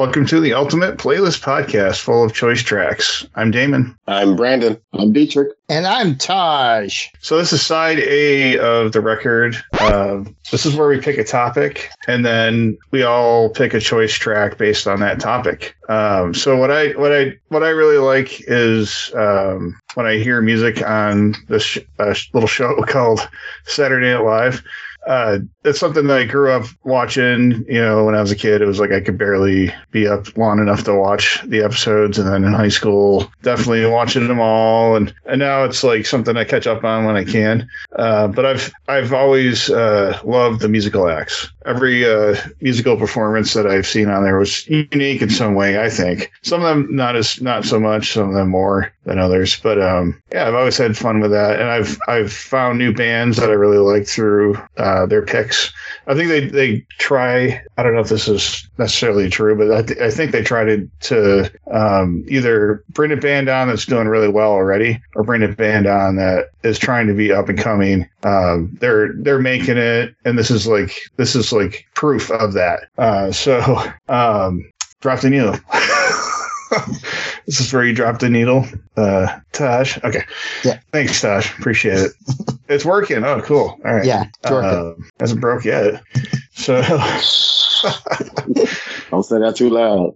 Welcome to the Ultimate Playlist Podcast full of choice tracks. I'm Damon. I'm Brandon. I'm Dietrich. And I'm Taj. So this is side A of the record. Uh, this is where we pick a topic and then we all pick a choice track based on that topic. Um, so what I what I what I really like is um, when I hear music on this sh- uh, little show called Saturday Night Live uh, it's something that I grew up watching. You know, when I was a kid, it was like I could barely be up long enough to watch the episodes, and then in high school, definitely watching them all. And and now it's like something I catch up on when I can. Uh, but I've I've always uh, loved the musical acts. Every uh, musical performance that I've seen on there was unique in some way. I think some of them not as not so much, some of them more than others. But um, yeah, I've always had fun with that, and I've I've found new bands that I really like through uh, their picks. I think they they try. I don't know if this is necessarily true, but I, th- I think they try to to um, either bring a band on that's doing really well already, or bring a band on that is trying to be up and coming. Um, they're they're making it, and this is like this is like proof of that. Uh, so um, drop the. this is where you drop the needle. Uh, Taj. Okay. Yeah. Thanks, Taj. Appreciate it. it's working. Oh, cool. All right. Yeah. Uh, hasn't broke yet. So. Don't say that too loud.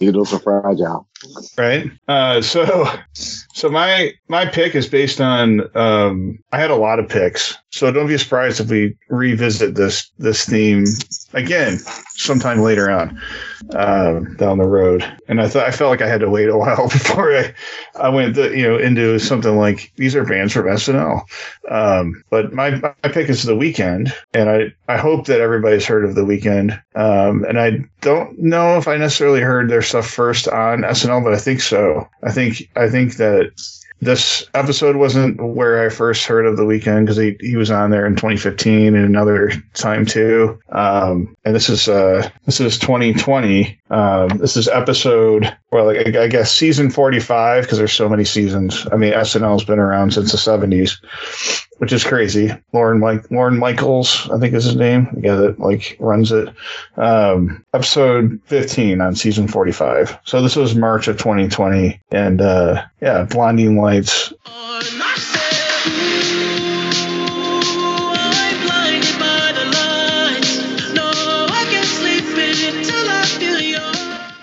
Needles are fragile. Right. Uh, so, so my my pick is based on. Um, I had a lot of picks, so don't be surprised if we revisit this this theme again sometime later on uh, down the road. And I thought I felt like I had to wait a while before I I went to, you know into something like these are bands from SNL. Um, but my my pick is the Weeknd, and I I hope that everybody's heard of the Weeknd. Um, and I don't know if I necessarily heard their stuff first on SNL, but I think so. I think I think that this episode wasn't where I first heard of the Weeknd because he, he was on there in 2015 and another time too. Um, and this is uh, this is 2020. Um, this is episode well, like, I, guess season 45 because there's so many seasons. I mean, SNL's been around since the 70s, which is crazy. Lorne Mike Lorne Michaels, I think is his name. Guy that like runs it. Um, episode 15 on season 45. So this was March of 2020, and uh, yeah, Blinding Lights.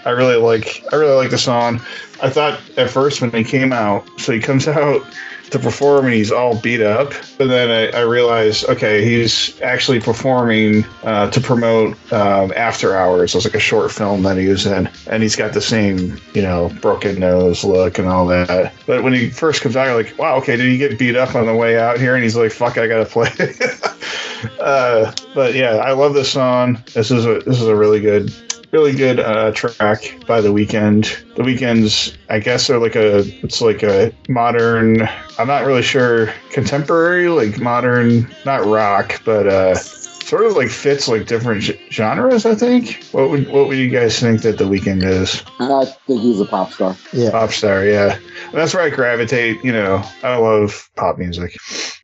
I really like I really like the song. I thought at first when he came out, so he comes out to perform and he's all beat up, but then I, I realized okay, he's actually performing uh, to promote um, After Hours. It was like a short film that he was in, and he's got the same you know broken nose look and all that. But when he first comes out, you're like, wow, okay, did he get beat up on the way out here? And he's like, fuck, I gotta play. uh, but yeah, I love this song. This is a this is a really good really good uh, track by the Weeknd. The Weeknd's, I guess, are like a it's like a modern. I'm not really sure contemporary, like modern, not rock, but uh, sort of like fits like different g- genres. I think. What would what would you guys think that the Weeknd is? I think he's a pop star. Yeah. Pop star, yeah. That's where I gravitate. You know, I love pop music.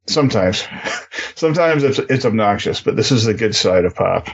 Sometimes, sometimes it's it's obnoxious, but this is the good side of pop.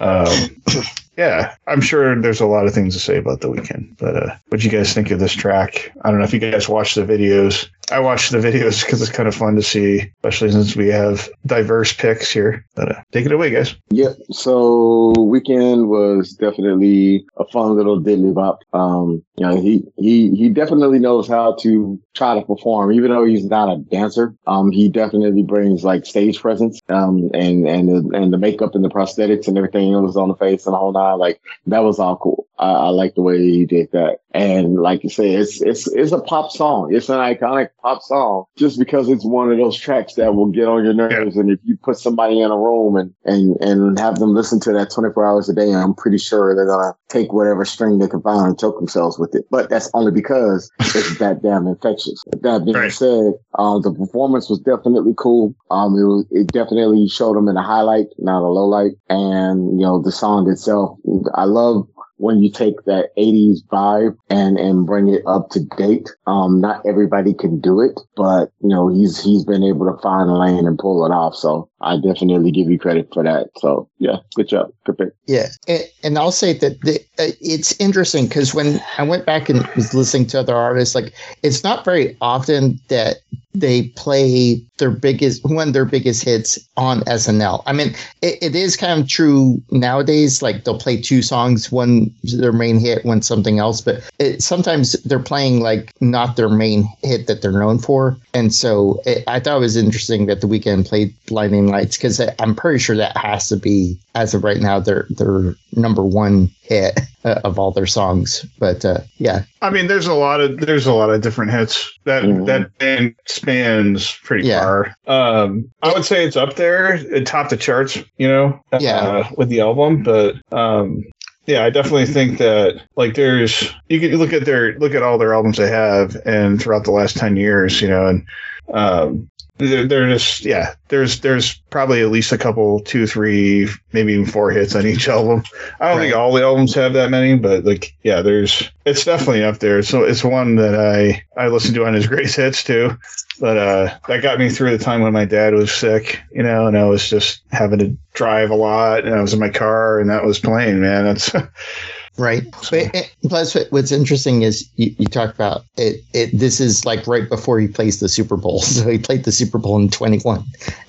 Um, yeah, I'm sure there's a lot of things to say about the Weeknd. But uh, what do you guys think of this track? I don't know if you guys watch the videos. I watch the videos because it's kind of fun to see, especially since we have diverse picks here. But uh, take it away, guys. Yep. So Weeknd was definitely a fun little diddly. Um, you know, he, he, he definitely knows how to try to perform, even though he's not a dancer. Um, he definitely brings like stage presence, um, and, and, the, and the makeup and the prosthetics and everything that was on the face and the whole nine. Like that was all cool. I, I like the way he did that. And like you say, it's, it's, it's a pop song. It's an iconic pop song just because it's one of those tracks that will get on your nerves. And if you put somebody in a room and, and, and have them listen to that 24 hours a day, I'm pretty sure they're going to take whatever string they can find and choke themselves with it. But that's only because it's that damn infectious. That being Right. said, um, the performance was definitely cool. Um, it, was, it definitely showed them in a highlight, not a low light. And, you know, the song itself, I love when you take that 80s vibe and and bring it up to date um not everybody can do it but you know he's he's been able to find a lane and pull it off. So I definitely give you credit for that. So yeah, good job. Good pick. Yeah, and, and I'll say that the, uh, it's interesting because when I went back and was listening to other artists, like it's not very often that they play their biggest one of their biggest hits on SNL. I mean, it, it is kind of true nowadays. Like they'll play two songs, one their main hit, one something else. But it, sometimes they're playing like not their main hit that they're known for. And so it, I thought it was interesting that the Weeknd played Blinding Lights because I'm pretty sure that has to be as of right now their their number one hit uh, of all their songs. But uh, yeah, I mean, there's a lot of there's a lot of different hits that Mhm. that band spans pretty Yeah. far. Um, I would say it's up there, it topped the charts, you know, Yeah. uh, with the album. But um, yeah, I definitely think that like there's you can look at their look at all their albums they have, and throughout the last ten years, you know, and um, they're, they're just yeah, there's there's probably at least a couple, two, three, maybe even four hits on each album. I don't think all the albums have that many, but like yeah, there's it's definitely up there. So it's one that I I listened to on his greatest hits too. But uh that got me through the time when my dad was sick, you know, and I was just having to drive a lot and I was in my car and that was playing, man. That's Right. But it, plus, what's interesting is you, you talk about it, it. This is like right before he plays the Super Bowl. So he played the Super Bowl in 21,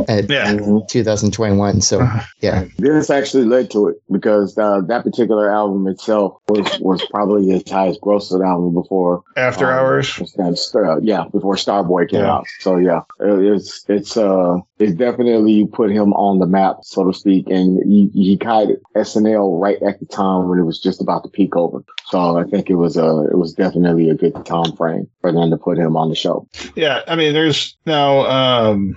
at yeah. Mhm. 2021. So yeah, This actually led to it because uh, that particular album itself was, was probably his highest grossing album before After um, hours. and Star- yeah, before Starboy came Yeah. out. So yeah, it- it's it's uh it's definitely put him on the map, so to speak, and he he guided SNL right at the time when it was just about to peak over. So I think it was uh it was definitely a good time frame for them to put him on the show. Yeah, I mean, there's now. Um,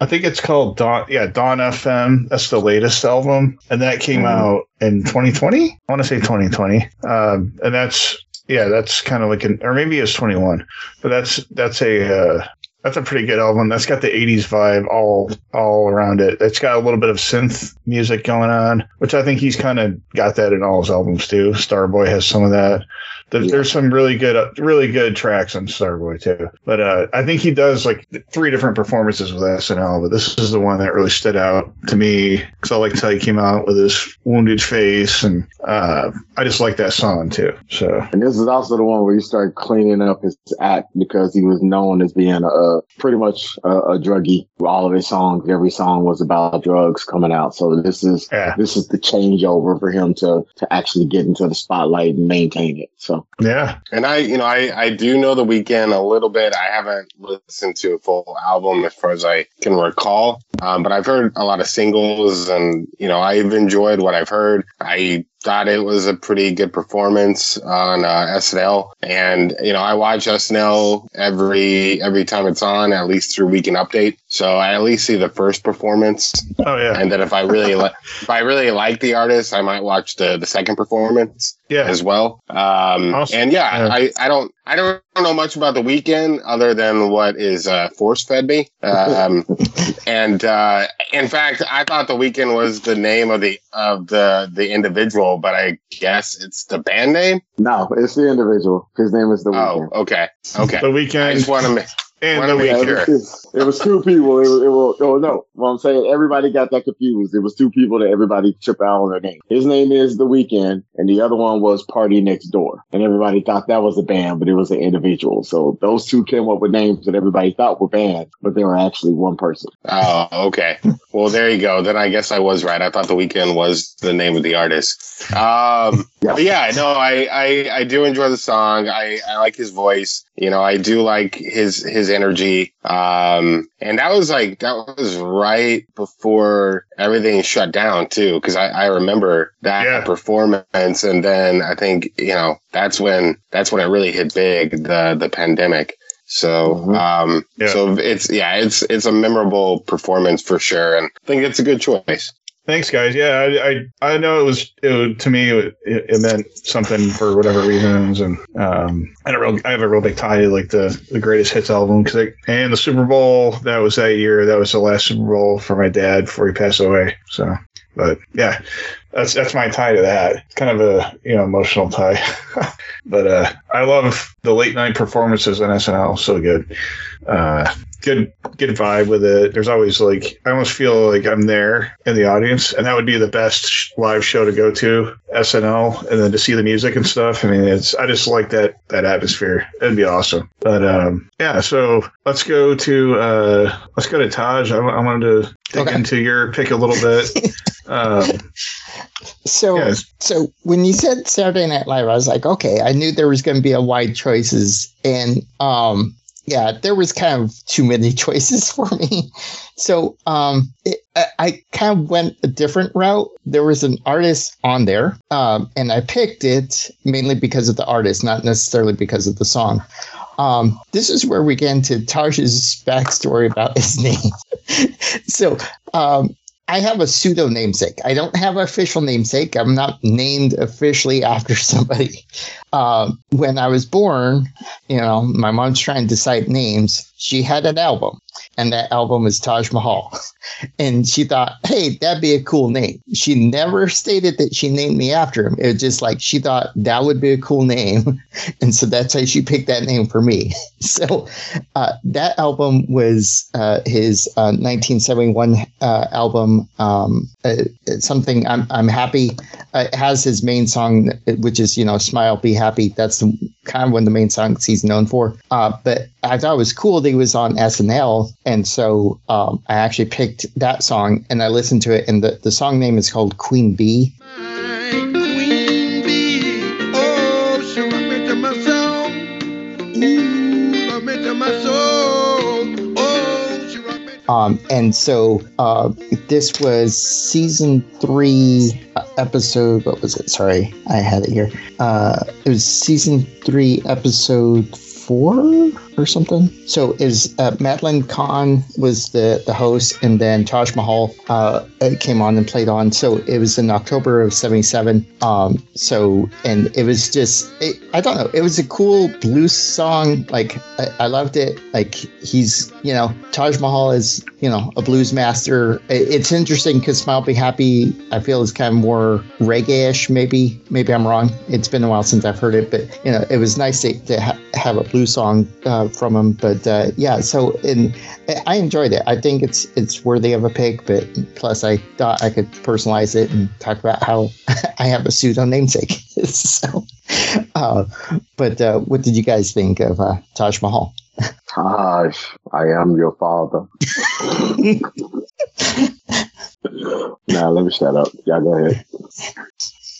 I think it's called Dawn. Yeah, Dawn FM. That's the latest album, and that came Mhm. out in 2020. I want to say 2020. Um, and that's yeah, that's kind of like an, or maybe it's 21, but that's that's a uh, that's a pretty good album. That's got the 80s vibe all all around it. It's got a little bit of synth music going on, which I think he's kind of got that in all his albums too. Starboy has some of that. There's, Yeah. there's some really good, uh, really good tracks on Starboy too. But uh, I think he does like three different performances with SNL. But this is the one that really stood out to me because I liked how he came out with his wounded face, and uh, I just like that song too. So And this is also the one where he started cleaning up his act because he was known as being a, a pretty much a, a druggie. All of his songs, every song was about drugs coming out. So this is yeah, this is the changeover for him to to actually get into the spotlight and maintain it. So yeah, And I, you know, I, I do know the Weeknd a little bit. I haven't listened to a full album as far as I can recall. Um, but I've heard a lot of singles and, you know, I've enjoyed what I've heard. I thought it was a pretty good performance on uh, SNL. And, you know, I watch SNL every, every time it's on, at least through Weekend Update. So I at least see the first performance oh yeah, and then if I really like, if I really like the artist, I might watch the the second performance yeah. as well. Um, Awesome. and yeah, Yeah. I, I don't I don't know much about the Weeknd other than what is uh, force fed me. Um, and uh, in fact, I thought the Weeknd was the name of the of the the individual, but I guess it's the band name. no, it's the individual. His name is the Weeknd. Oh, okay, okay. The I Weeknd just want to make and the it, was, it was two people. It was, it was, oh no, well, I'm saying everybody got that confused. It was two people that everybody tripped out on their name. His name is The Weeknd, and the other one was PartyNextDoor. And everybody thought that was a band, but it was an individual. So those two came up with names that everybody thought were bands, but they were actually one person. Oh, okay. Well, there you go. Then I guess I was right. I thought the Weeknd was the name of the artist. Um, Yeah. but yeah, no, I, I, I do enjoy the song. I, I like his voice. You know, I do like his, his energy. Um, and that was like, that was right before everything shut down too. Cause I, I remember that Yeah. performance. And then I think, you know, that's when, that's when it really hit big, the, the pandemic. So, Mhm. um, Yeah. so it's, yeah, it's, it's a memorable performance for sure. And I think it's a good choice. Thanks, guys. Yeah, I I, I know it was, it to me it, it meant something for whatever reasons, and um, I don't real I have a real big tie to like the the greatest hits album because and the Super Bowl that was that year that was the last Super Bowl for my dad before he passed away. So, but yeah, that's that's my tie to that. It's kind of a you know emotional tie, but uh, I love the late night performances on SNL. So good. Uh, good good vibe with it. There's always like I almost feel like I'm there in the audience, and that would be the best live show to go to SNL, and then to see the music and stuff. I mean, it's I just like that that atmosphere. That'd be awesome. But um, yeah, so let's go to uh, let's go to Taj. I, I wanted to dig Okay. into your pick a little bit. um, So, so when you said Saturday Night Live, I was like, okay, I knew there was going to be a wide choices, and um, yeah, there was kind of too many choices for me. So, um, it, I, I kind of went a different route. There was an artist on there, um, and I picked it mainly because of the artist, not necessarily because of the song. Um, this is where we get into Taj's backstory about his name. so, um, I have a pseudo namesake. I don't have an official namesake. I'm not named officially after somebody. Um, when I was born, you know, my mom's trying to decide names. She had an album, and that album is Taj Mahal. And she thought, hey, that'd be a cool name. She never stated that she named me after him. It was just like she thought that would be a cool name. And so that's how she picked that name for me. So uh, that album was uh, his uh, 1971 uh, album. Um, uh, something I'm I'm happy. Uh, it has his main song, which is you know "Smile, Be Happy." That's the, kind of one of the main songs he's known for. But I thought it was cool that he was on SNL, and so um, I actually picked that song and I listened to it. And the the song name is called Queen Bee. Queen bee, she rock me to my soul. Ooh, rock me to my soul. She rock me. Um, and so uh, this was season three, uh, episode. What was it? Sorry, I had it here. Uh, it was season three, episode four or something. So is uh, Madeline Kahn was the the host, and then Taj Mahal uh, came on and played on. So it was in October of '77. Um, so and it was just it, I don't know. It was a cool blues song. Like I, I loved it. Like he's you know Taj Mahal is you know a blues master. It- it's interesting because Smile Be Happy I feel is kind of more reggae-ish. Maybe maybe I'm wrong. It's been a while since I've heard it, but you know it was nice to, to ha- have a blues song uh, from him. But uh, yeah, so in I enjoyed it. I think it's it's worthy of a pick. But plus, I thought I could personalize it and talk about how I have a pseudo namesake. so, uh, but uh, what did you guys think of uh, Taj Mahal? Taj, I am your father. now let me shut up. Y'all go ahead.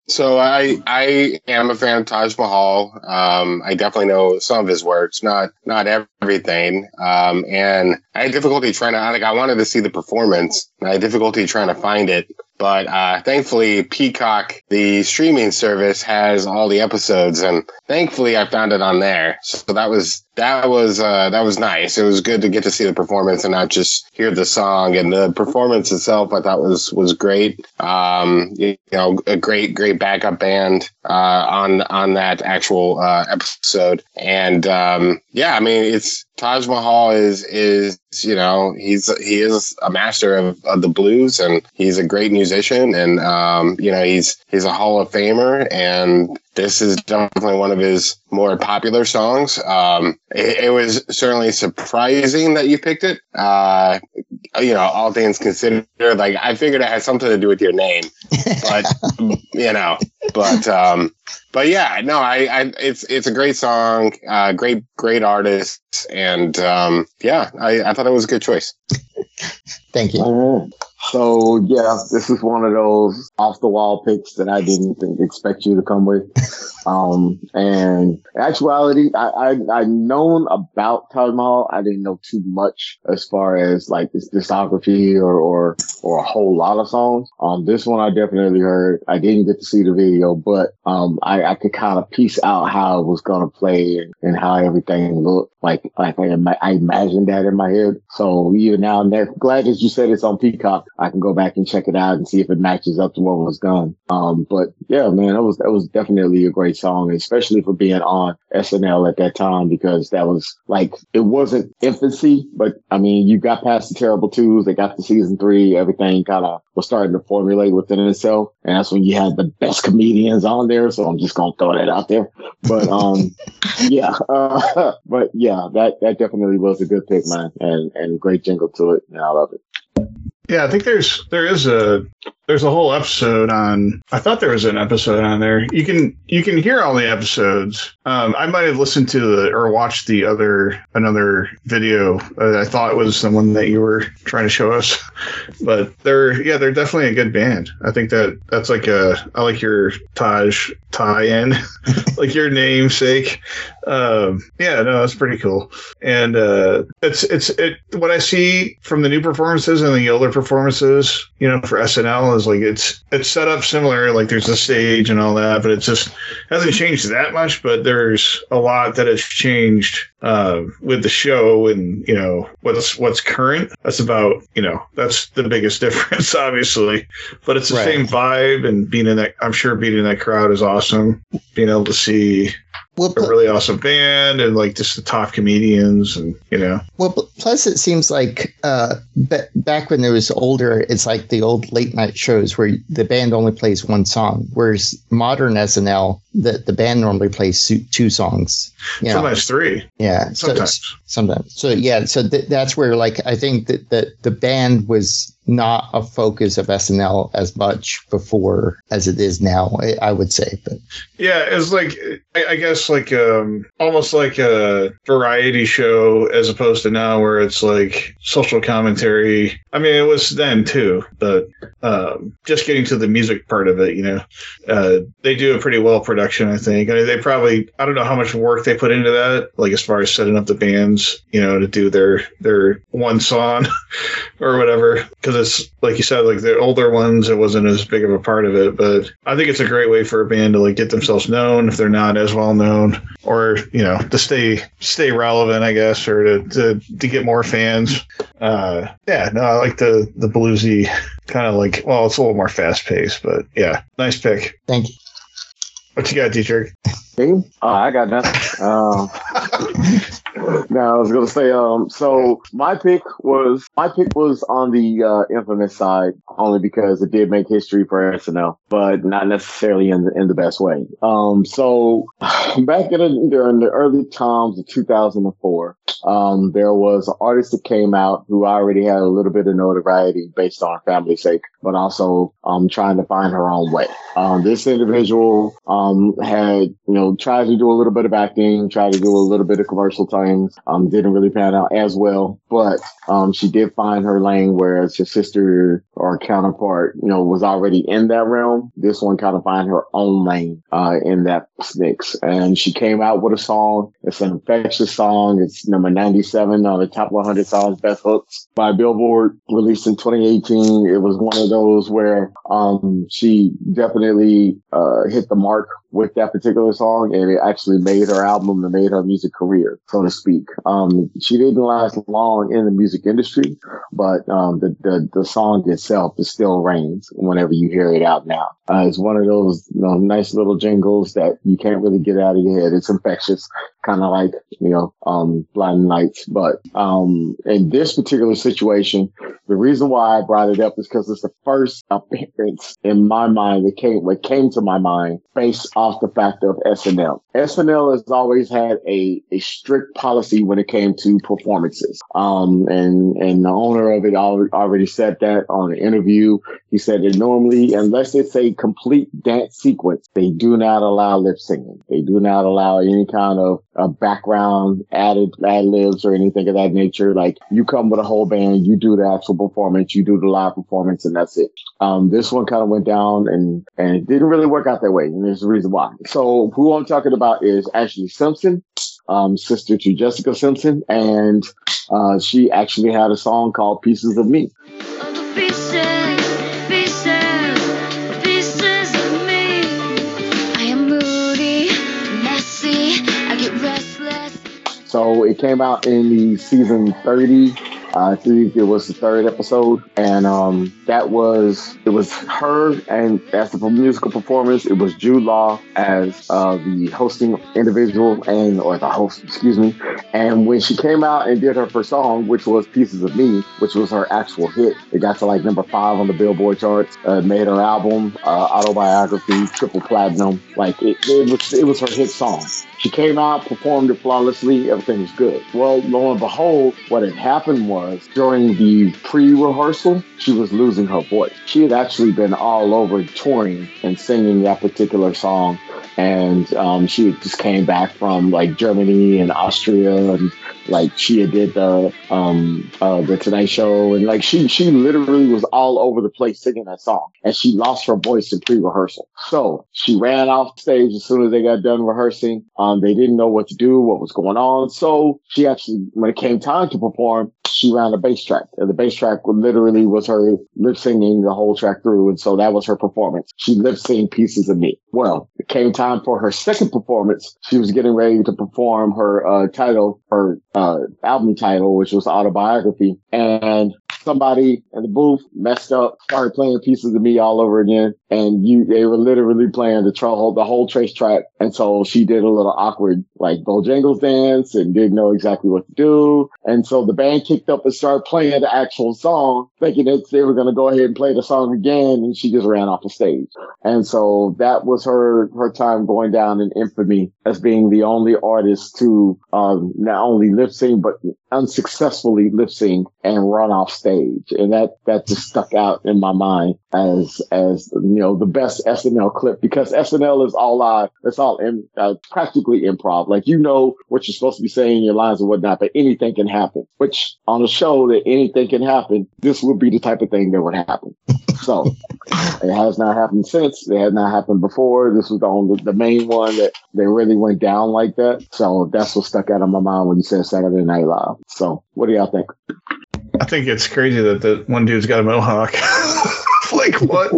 So I I am a fan of Taj Mahal. Um, I definitely know some of his works, not not everything. Um, and I had difficulty trying to like I wanted to see the performance. I had difficulty trying to find it. But uh, thankfully, Peacock, the streaming service, has all the episodes, and thankfully, I found it on there. So that was that was uh, that was nice. It was good to get to see the performance and not just hear the song. And the performance itself, I thought was was great. Um, you know, a great great backup band uh, on on that actual uh, episode. And um, yeah, I mean, it's Taj Mahal is is you know he's he is a master of, of the blues and he's a great musician and um, you know he's he's a Hall of Famer and this is definitely one of his more popular songs. Um, it, it was certainly surprising that you picked it. Uh, you know, all things considered, like I figured it had something to do with your name, but you know, but um, but yeah, no, I, I it's it's a great song, uh, great great artist, and um, yeah, I, I thought it was a good choice. Thank you. All right. So yeah, this is one of those off the wall picks that I didn't think, expect you to come with. Um, and actuality, I, I, I known about Taj Mahal. I didn't know too much as far as like this discography or, or, or a whole lot of songs. Um, this one I definitely heard. I didn't get to see the video, but, um, I, I could kind of piece out how it was going to play and, and how everything looked like, like I, I imagined that in my head. So even now, I'm glad that you said it's on Peacock. I can go back and check it out and see if it matches up to what was done. Um, but yeah, man, that was, that was definitely a great great song, especially for being on SNL at that time because that was like it wasn't infancy, but I mean you got past the terrible twos, they got to season three, everything kind of was starting to formulate within itself, and that's when you had the best comedians on there. So I'm just gonna throw that out there. But um, yeah, uh, but yeah, that that definitely was a good pick, man, and and great jingle to it, and I love it. Yeah, I think there's there is a there's a whole episode on. I thought there was an episode on there. You can you can hear all the episodes. Um, I might have listened to the or watched the other another video. I thought it was the one that you were trying to show us, but they're yeah they're definitely a good band. I think that that's like a I like your Taj tie-in, like your namesake. Um, yeah, no, that's pretty cool. And uh, it's it's it what I see from the new performances and the older performances, you know, for SNL is like it's it's set up similar. Like there's a stage and all that, but it just hasn't changed that much. But there's a lot that has changed uh, with the show and you know what's what's current. That's about you know that's the biggest difference, obviously. But it's the Right. same vibe and being in that. I'm sure being in that crowd is awesome. Being able to see Well, a really awesome band and like just the top comedians and you know Well, plus it seems like uh, ba- back when it was older, it's like the old late night shows where the band only plays one song, whereas modern SNL, the, the band normally plays two songs. You know? sometimes three yeah, so sometimes sometimes. So yeah, so th- that's where like I think that the the band was not a focus of SNL as much before as it is now. I, I would say, but yeah it's like I, I guess like um almost like a variety show as opposed to now where it's like social commentary. I mean it was then too but um just getting to the music part of it you know uh they do a pretty well production i think. I mean, they probably i don't know how much work they put into that like as far as setting up the bands you know to do their their one song or whatever. Because it's like you said like the older ones it wasn't as big of a part of it but i think it's a great way for a band to like get themselves known if they're not as well known or you know to stay stay relevant i guess or to to, to get more fans uh yeah no i like the the bluesy kind of like well it's a little more fast paced but yeah nice pick thank you. what you got dietrich Me? Oh, I got nothing. Um, now I was gonna say, um, so my pick was my pick was on the uh, infamous side only because it did make history for SNL, but not necessarily in the in the best way. Um, so back in the, during the early times of 2004, um, there was an artist that came out who already had a little bit of notoriety based on family sake, but also um, trying to find her own way. Um, this individual um, had, you know, tried to do a little bit of acting, tried to do a little bit of commercial things, um, didn't really pan out as well, but um, she did find her lane, whereas her sister or counterpart, you know, was already in that realm. This one kind of find her own lane uh, in that mix, and she came out with a song. It's an infectious song. It's number 97 on the top 100 songs best hooks by Billboard, released in 2018. It was one of those where um, she definitely uh, hit the mark with that particular song and it actually made her album and made her music career, so to speak. Um, she didn't last long in the music industry, but um, the, the, the song itself still reigns whenever you hear it out now. Uh, it's one of those you know, nice little jingles that you can't really get out of your head. It's infectious, kind of like, you know, um, Blind. But um, in this particular situation, the reason why I brought it up is because it's the first appearance in my mind that came, what came to my mind based off the fact of SNL. SNL has always had a, a strict policy when it came to performances. Um, and, and the owner of it already said that on an interview. He said that normally, unless it's a complete dance sequence, they do not allow lip singing. They do not allow any kind of uh, background added ad libs or anything of that nature. Like you come with a whole band, you do the actual performance, you do the live performance, and that's it. Um, this one kind of went down and, and it didn't really work out that way. And there's a reason why. So who I'm talking about is Ashlee Simpson, um, sister to Jessica Simpson. And, uh, she actually had a song called Pieces of Me. So it came out in the season 30 I think it was the third episode, and um, that was it was her and as the musical performance, it was Jude Law as uh, the hosting individual and or the host, excuse me. And when she came out and did her first song, which was "Pieces of Me," which was her actual hit, it got to like number five on the Billboard charts. Uh, made her album, uh, autobiography, triple platinum. Like it, it was, it was her hit song. She came out, performed it flawlessly, everything was good. Well, lo and behold, what had happened was during the pre rehearsal, she was losing her voice. She had actually been all over touring and singing that particular song. And um, she just came back from like Germany and Austria and like she did the um uh the Tonight Show and like she she literally was all over the place singing that song and she lost her voice in pre-rehearsal. So she ran off stage as soon as they got done rehearsing. Um they didn't know what to do, what was going on. So she actually when it came time to perform, she ran a bass track. And the bass track literally was her lip singing the whole track through. And so that was her performance. She lip synced pieces of me. Well, it came time for her second performance. She was getting ready to perform her uh, title, her uh, album title, which was autobiography. And somebody in the booth messed up, started playing pieces of me all over again. And you, they were literally playing the, tro- the whole trace track. And so she did a little awkward, like Bojangles dance and didn't know exactly what to do. And so the band kicked up and started playing the actual song, thinking that they were going to go ahead and play the song again. And she just ran off the stage. And so that was her, her time going down in infamy as being the only artist to, um, not only lip sync, but unsuccessfully lip sync and run off stage. And that, that just stuck out in my mind as, as, you know, the best SNL clip because SNL is all live. It's all in, uh, practically improv. Like, you know what you're supposed to be saying, your lines and whatnot, but anything can happen, which on a show that anything can happen, this would be the type of thing that would happen. So it has not happened since. It had not happened before. This was the only, the main one that they really went down like that. So that's what stuck out of my mind when you said Saturday Night Live. So what do y'all think? I think it's crazy that the one dude's got a mohawk. like what?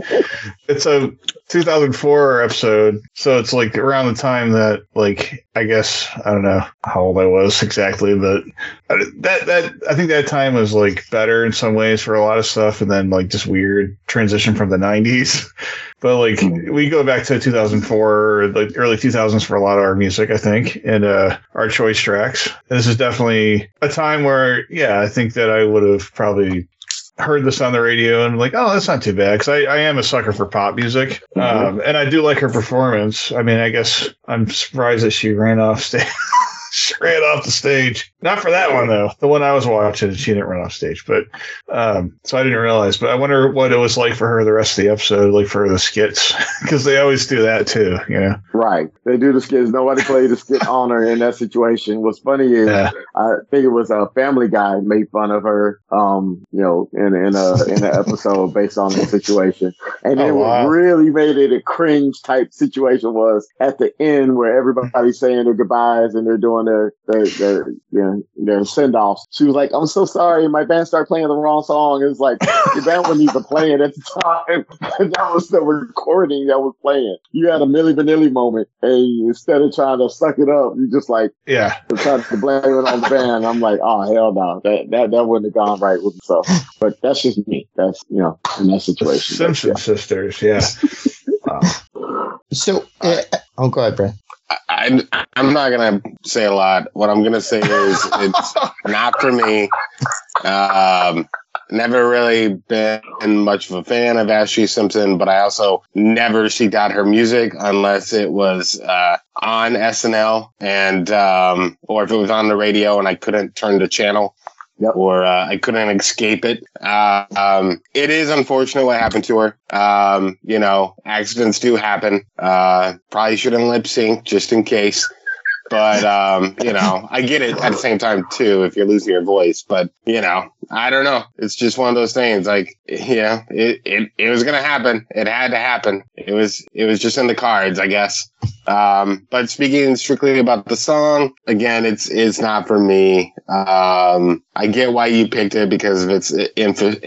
It's a 2004 episode, so it's like around the time that, like, I guess I don't know how old I was exactly, but that that I think that time was like better in some ways for a lot of stuff, and then like just weird transition from the 90s. But like we go back to 2004, like early 2000s for a lot of our music, I think, and uh, our choice tracks. This is definitely a time where, yeah, I think that I would have probably heard this on the radio and like, oh, that's not too bad because I, I am a sucker for pop music, um, and I do like her performance. I mean, I guess I'm surprised that she ran off stage. she ran off the stage. Not for that one though. The one I was watching, she didn't run off stage. But um, so I didn't realize. But I wonder what it was like for her the rest of the episode, like for the skits, because they always do that too. You know. Right. They do the skits. Nobody played the skit on her in that situation. What's funny is Yeah. I think it was a Family Guy made fun of her, um, you know, in in a in an episode based on the situation, and then Oh, wow. what really made it a cringe type situation was at the end where everybody's saying their goodbyes and they're doing their their their you know, their send offs. She was like, "I'm so sorry, my band started playing the wrong song." It was like your band wasn't even playing at the time. that was the recording that was playing. You had a Milli Vanilli moment, and instead of trying to suck it up, you just like Yeah. to try to blame it on the band. I'm like, oh hell no, that that that wouldn't have gone right with myself. But that's just me. That's you know in that The situation. But, Simpson sisters. Yeah. So, uh, oh, go ahead, Brad. I, I'm not gonna say a lot. What I'm gonna say is it's not for me. Um, never really been much of a fan of Ashlee Simpson, but I also never seeked out her music unless it was uh, on SNL and um, or if it was on the radio and I couldn't turn the channel. Yep. Or uh, I couldn't escape it. Uh, um, it is unfortunate what happened to her. Um, you know, accidents do happen. Uh, probably shouldn't lip sync just in case. But um, you know, I get it at the same time too if you're losing your voice. But you know, I don't know. It's just one of those things. Like, yeah, it, it it was gonna happen. It had to happen. It was it was just in the cards, I guess. Um, but speaking strictly about the song, again, it's it's not for me. Um, I get why you picked it because of its inf-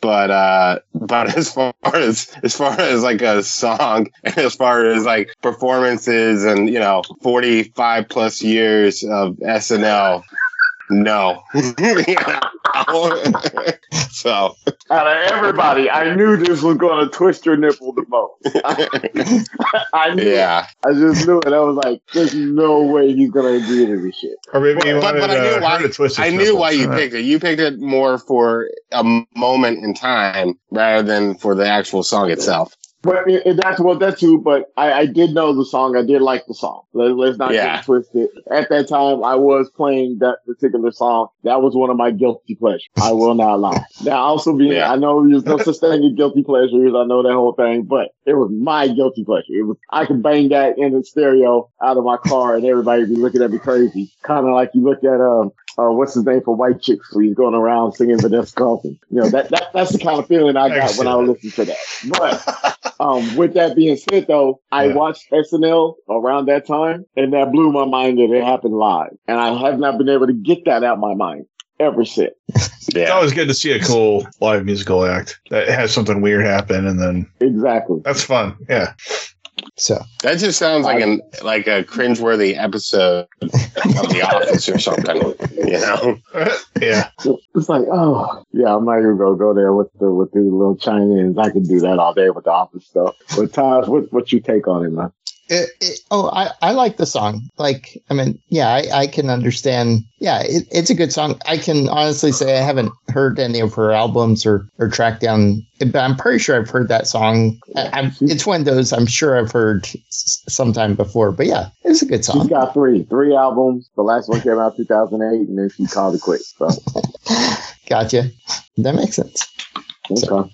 but uh, but as far as as far as like a song, as far as like performances, and you know, forty five plus years of SNL. No, so Out of everybody, I knew this was going to twist your nipple the most. I knew. it. yeah, I just knew it. I was like, "There's no way he's going to agree to this shit." Or maybe you But- wanted but I knew uh, why- to twist I knew why you picked it. You picked it more for a moment in time rather than for the actual song itself. But it, it- that's what that's too. But I, I did know the song. I did like the song. Let, let's not Yeah. get twisted. At that time, I was playing that particular song. That was one of my guilty pleasures. I will not lie. Now, also being, Yeah. I know there's no such thing as guilty pleasures. I know that whole thing, but it was my guilty pleasure. It was. I could bang that in the stereo out of my car, and everybody would be looking at me crazy. Kind of like you look at um. Uh, what's his name for White Chicks? Where he's going around singing Vanessa Carlton. You know that, that that's the kind of feeling I I got see when I that. listened to that. But um, with that being said, though, I Yeah. watched SNL around that time, and that blew my mind that it happened live, and I have not been able to get that out of my mind ever since. Yeah. It's Yeah. always good to see a cool live musical act that has something weird happen, and then Exactly. that's fun. Yeah. So That just sounds like an like a cringeworthy episode of The Office or something. You know? yeah. It's like, oh, yeah, I'm not even gonna go there with the with the little Chinese. I can do that all day with the office stuff. But Todd, what what you take on it, man? It, it, oh, I, I like the song. Like, I mean, yeah, I, I can understand. Yeah, it, it's a good song. I can honestly say I haven't heard any of her albums or, or tracked down, but I'm pretty sure I've heard that song. I, it's one of those I'm sure I've heard s- sometime before. But yeah, it's a good She's song. got three three albums. The last one came out 2008, and then she called it quits. So Gotcha. That makes sense. okay.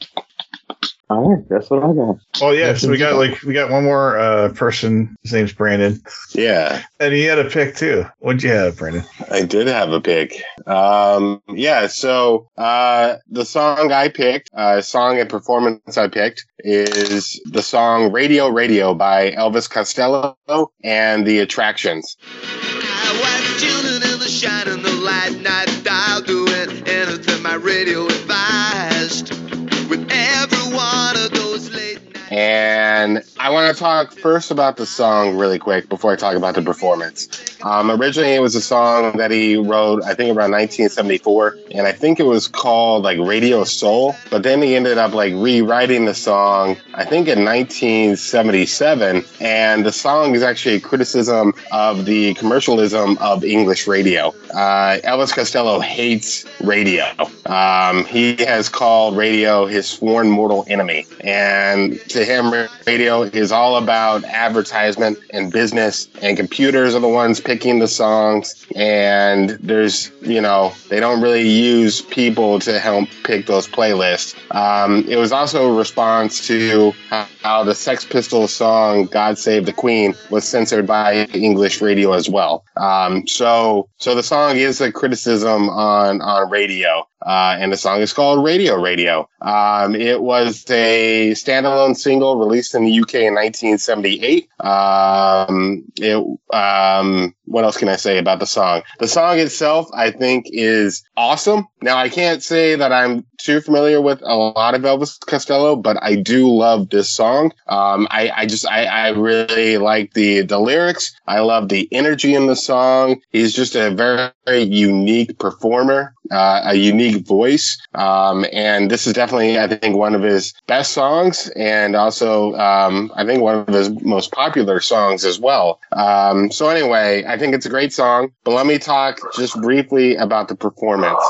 All right, that's what I got. Oh yeah. So we got like we got one more uh, person. His name's Brandon, Yeah. and he had a pick too. What'd you have, Brandon? I did have a pick. Um, yeah, so uh, the song I picked, uh, song and performance I picked, is the song Radio Radio by Elvis Costello and the Attractions. I watch children in the shine and the light night dial doing anything my radio And I want to talk first about the song really quick before I talk about the performance. Um, originally, it was a song that he wrote, I think, around 1974, and I think it was called like Radio Soul. But then he ended up like rewriting the song, I think, in 1977. And the song is actually a criticism of the commercialism of English radio. Uh, Elvis Costello hates radio. Um, he has called radio his sworn mortal enemy, and to him, radio is all about advertisement and business, and computers are the ones picking the songs. And there's, you know, they don't really use people to help pick those playlists. Um, it was also a response to how, the Sex Pistols song "God Save the Queen" was censored by English radio as well. Um, so, so the song is a criticism on on radio. Uh, and the song is called Radio Radio. Um, it was a standalone single released in the UK in 1978. Um, it, um, what else can I say about the song? The song itself, I think, is awesome. Now, I can't say that I'm too familiar with a lot of Elvis Costello, but I do love this song. Um, I, I just, I, I really like the, the lyrics. I love the energy in the song. He's just a very, very unique performer, uh, a unique voice. Um, and this is definitely, I think, one of his best songs and also, um, I think one of his most popular songs as well. Um, so anyway, I think it's a great song, but let me talk just briefly about the performance.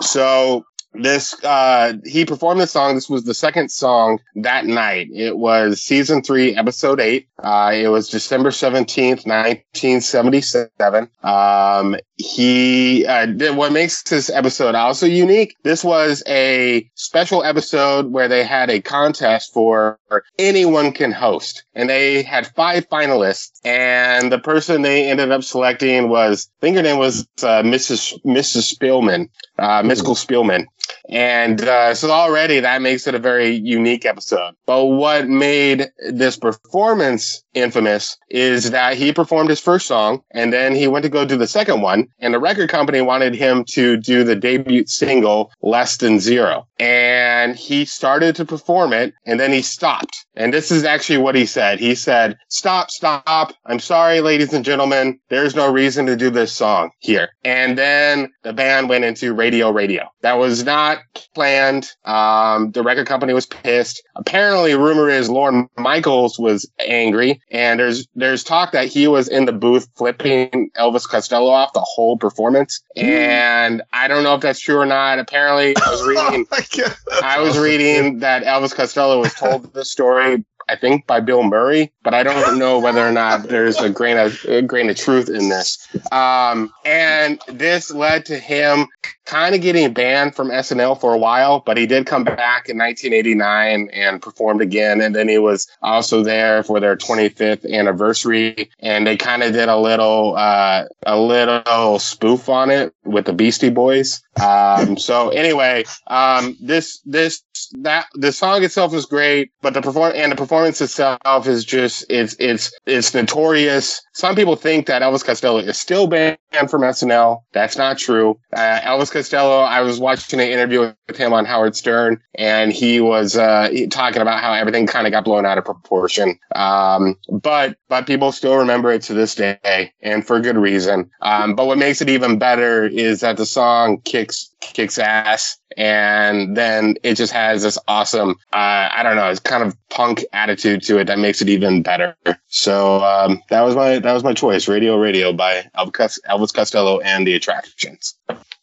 So this uh he performed this song. This was the second song that night. It was season three episode eight. Uh it was december 17th 1977 um he uh did- what makes this episode also unique this was a special episode where they had a contest for anyone can host. And they had five finalists. And the person they ended up selecting was i think her name was uh, mrs mrs Spillman uh Miskel Spillman and uh, so already that makes it a very unique episode. But what made this performance infamous is that he performed his first song and then he went to go do the second one and the record company wanted him to do the debut single less than zero. And he started to perform it and then he stopped. And this is actually what he said. He said stop stop. I'm sorry ladies and gentlemen. There's no reason to do this song here. And then the band went into radio radio. That was not planned. Um, the record company was pissed. Apparently rumor is Lorne Michaels was angry and there's there's talk that he was in the booth flipping Elvis Costello off the whole performance. Hmm. And I don't know if that's true or not. Apparently I was reading Oh my God, that's I was reading that Elvis Costello was told this story I think by Bill Murray but I don't know whether or not there's a grain of a grain of truth in this um, and this led to him kind of getting banned from SNL for a while, but he did come back in 1989 and performed again. And then he was also there for their 25th anniversary, and they kind of did a little, uh, a little spoof on it with the Beastie Boys. Um, so anyway, um, this, this, that the song itself is great, but the perform and the performance itself is just it's it's it's notorious. Some people think that Elvis Costello is still banned from SNL. That's not true. Uh, Elvis Costello, I was watching an interview with him on Howard Stern, and he was uh, talking about how everything kind of got blown out of proportion. Um, but but people still remember it to this day, and for good reason. Um, but what makes it even better is that the song kicks kicks ass. And then it just has this awesome uh, i don't know it's kind of punk attitude to it that makes it even better. So um, that was my that was my choice. Radio radio by elvis costello and the attractions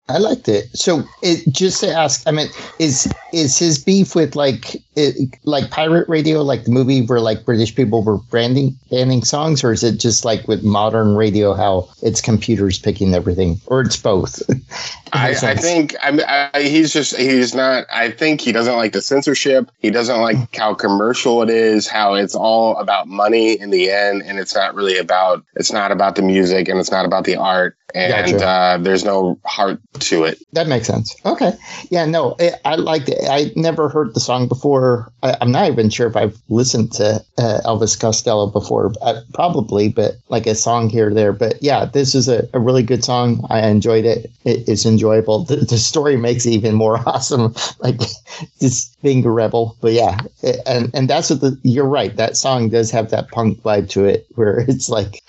I liked it. So, it just to ask, I mean, is is his beef with like it, like pirate radio, like the movie where like British people were branding banning songs, or is it just like with modern radio, how it's computers picking everything, or it's both? I, I, think I, I, he's just he's not. I think he doesn't like the censorship. He doesn't like how commercial it is. How it's all about money in the end, and it's not really about. It's not about the music, and it's not about the art, and Gotcha. uh, there's no heart to it. That makes sense. Okay. Yeah, no, I, I liked it. I never heard the song before. I, I'm not even sure if I've listened to uh, Elvis Costello before. Uh, probably, but like a song here or there. But yeah, this is a, a really good song. I enjoyed it. it it's enjoyable. The, the story makes it even more awesome. Like just being a rebel. But yeah, it- and and that's what the. You're right. That song does have that punk vibe to it, where it's like,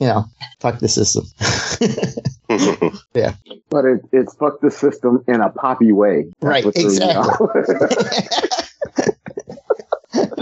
you know, fuck the system. Yeah, but it, it's fuck the system in a poppy way. That's Right, what threw me exactly.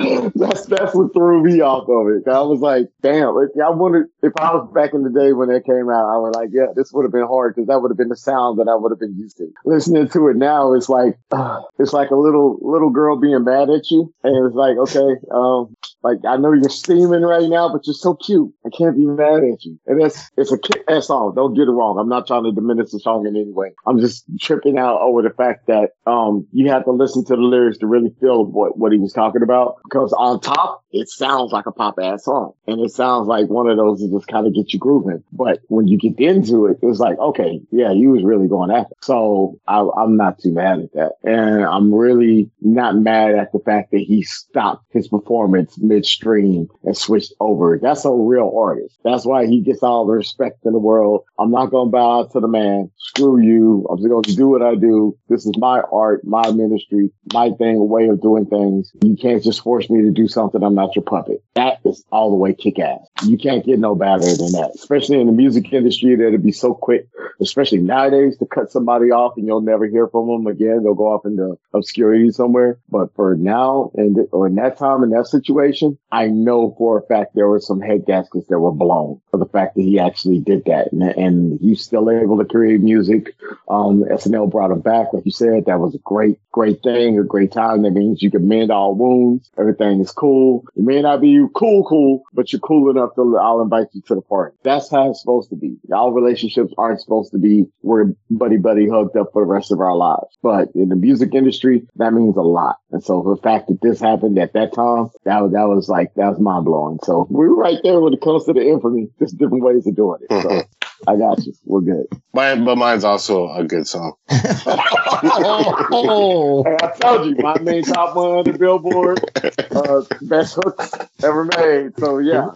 that's that's what threw me off of it. I was like, damn. Like, I wondered if I was back in the day when that came out. I was like, yeah, this would have been hard because that would have been the sound that I would have been used to. Listening to it now, it's like uh, it's like a little little girl being mad at you, and it's like, okay, um, like I know you're steaming right now, but you're so cute. I can't be mad at you. And that's it's a kick ass song. Don't get it wrong. I'm not trying to diminish the song in any way. I'm just tripping out over the fact that um you have to listen to the lyrics to really feel what what he was talking about. Because on top, it sounds like a pop ass song, and it sounds like one of those that just kind of get you grooving. But when you get into it, it's like, okay, yeah, you was really going after. it. So I, I'm not too mad at that, and I'm really not mad at the fact that he stopped his performance midstream and switched over. That's a real artist. That's why he gets all the respect in the world. I'm not gonna bow out to the man. Screw you. I'm just gonna do what I do. This is my art, my ministry, my thing, way of doing things. You can't just force me to do something. I'm not your puppet. That is all the way kick ass. You can't get no better than that, especially in the music industry that'll be so quick, especially nowadays to cut somebody off and you'll never hear from them again. They'll go off into obscurity somewhere. But for now and or in that time in that situation, I know for a fact there were some head gaskets that were blown for the fact that he actually did that. And, and he's still able to create music. Um, SNL brought him back. Like you said, that was a great, great thing, a great time. That means you can mend all wounds. Everything is cool. It may not be cool, cool, but you're cool enough to, I'll invite you to the party. That's how it's supposed to be. All relationships aren't supposed to be we're buddy buddy hugged up for the rest of our lives. But in the music industry, that means a lot. And so the fact that this happened at that time, that was, that was like, that was mind blowing. So we were right there when it comes to the infamy, just different ways of doing it. So I got you. We're good. Mine, but mine's also a good song. oh, Hey, I told you, my main top one on the Billboard, uh, best hooks ever made. So yeah,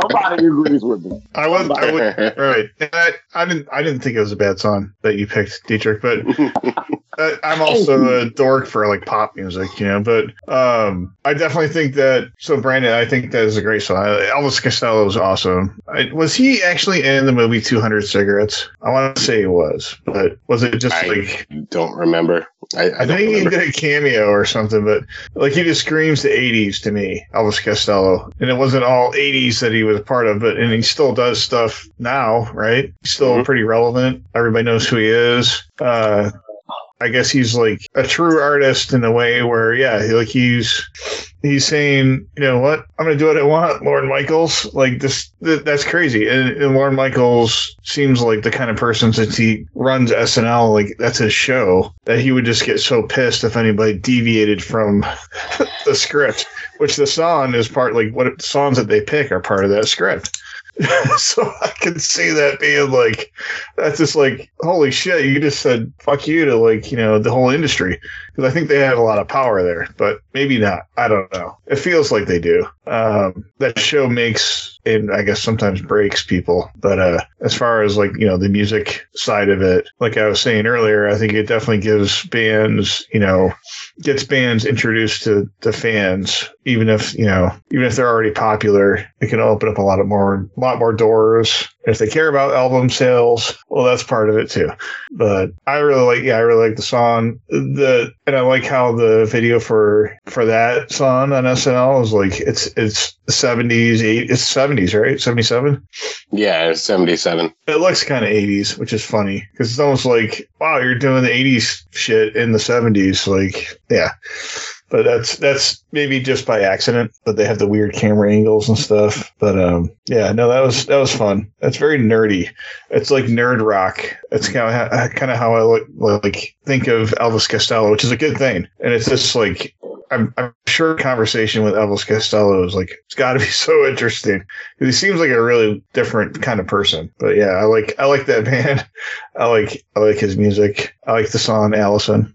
somebody agrees with me. I would, I would, right. I, I didn't, I didn't think it was a bad song that you picked, Dietrich, but I'm also a dork for like pop music, you know. But um, I definitely think that. So Brandon, I think that is a great song. Elvis Costello is awesome. I, was he actually in the movie 200 Cigarettes? I want to say he was, but was it just I like? don't remember. I, I, I don't think he did a cameo or something, but like he just screams the 80s to me, Elvis Costello. And it wasn't all 80s that he was a part of, but and he still does stuff now, right? He's still Mhm. pretty relevant. Everybody knows who he is. Uh, I guess he's like a true artist in a way where, yeah, he- like he's he's saying, you know what, I'm gonna do what I want, Lorne Michaels. Like this, th- that's crazy. And, and Lorne Michaels seems like the kind of person since he runs SNL, like that's his show, that he would just get so pissed if anybody deviated from the script. Which the song is part, like what songs that they pick are part of that script. so I can see that being like, that's just like, holy shit, you just said fuck you to like, you know, the whole industry. Because I think they have a lot of power there, but maybe not. I don't know. It feels like they do. Um, that show makes and I guess sometimes breaks people. But uh, as far as like, you know, the music side of it, like I was saying earlier, I think it definitely gives bands, you know, gets bands introduced to the fans, even if, you know, even if they're already popular, it can open up a lot of more, lot more doors. If they care about album sales, well, that's part of it too. But I really like, yeah, I really like the song. The and I like how the video for for that song on SNL is like it's it's seventies, eight, it's seventies, right? Seventy seven. Yeah, it's 77. It looks kind of 80s, which is funny because it's almost like, wow, you're doing the 80s shit in the 70s. Like, yeah. But that's that's maybe just by accident, but they have the weird camera angles and stuff. But um, yeah, no, that was that was fun. That's very nerdy. It's like nerd rock. It's kind of kind of how I look, like think of Elvis Costello, which is a good thing. And it's just like I'm, I'm sure conversation with Elvis Costello is like it's got to be so interesting he seems like a really different kind of person. But yeah, I like I like that band. I like I like his music. I like the song Alison.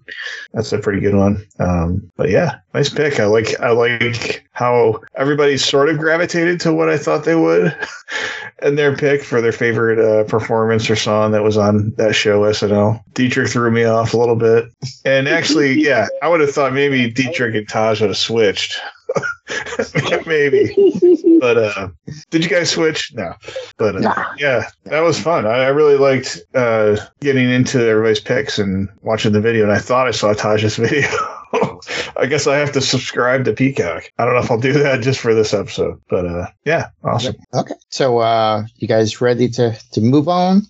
That's a pretty good one. Um, but yeah, nice pick. I like I like how everybody sort of gravitated to what I thought they would, and their pick for their favorite uh, performance or song that was on that show SNL. Dietrich threw me off a little bit, and actually, yeah, I would have thought maybe Dietrich Taj would have switched. maybe, but uh, did you guys switch? No, but uh, Nah. yeah, that was fun. I, I really liked uh, getting into everybody's picks and watching the video, and I thought I saw Taj's video. I guess I have to subscribe to Peacock. I don't know if I'll do that just for this episode, but uh, yeah, awesome. okay. So, uh, you guys ready to to move on?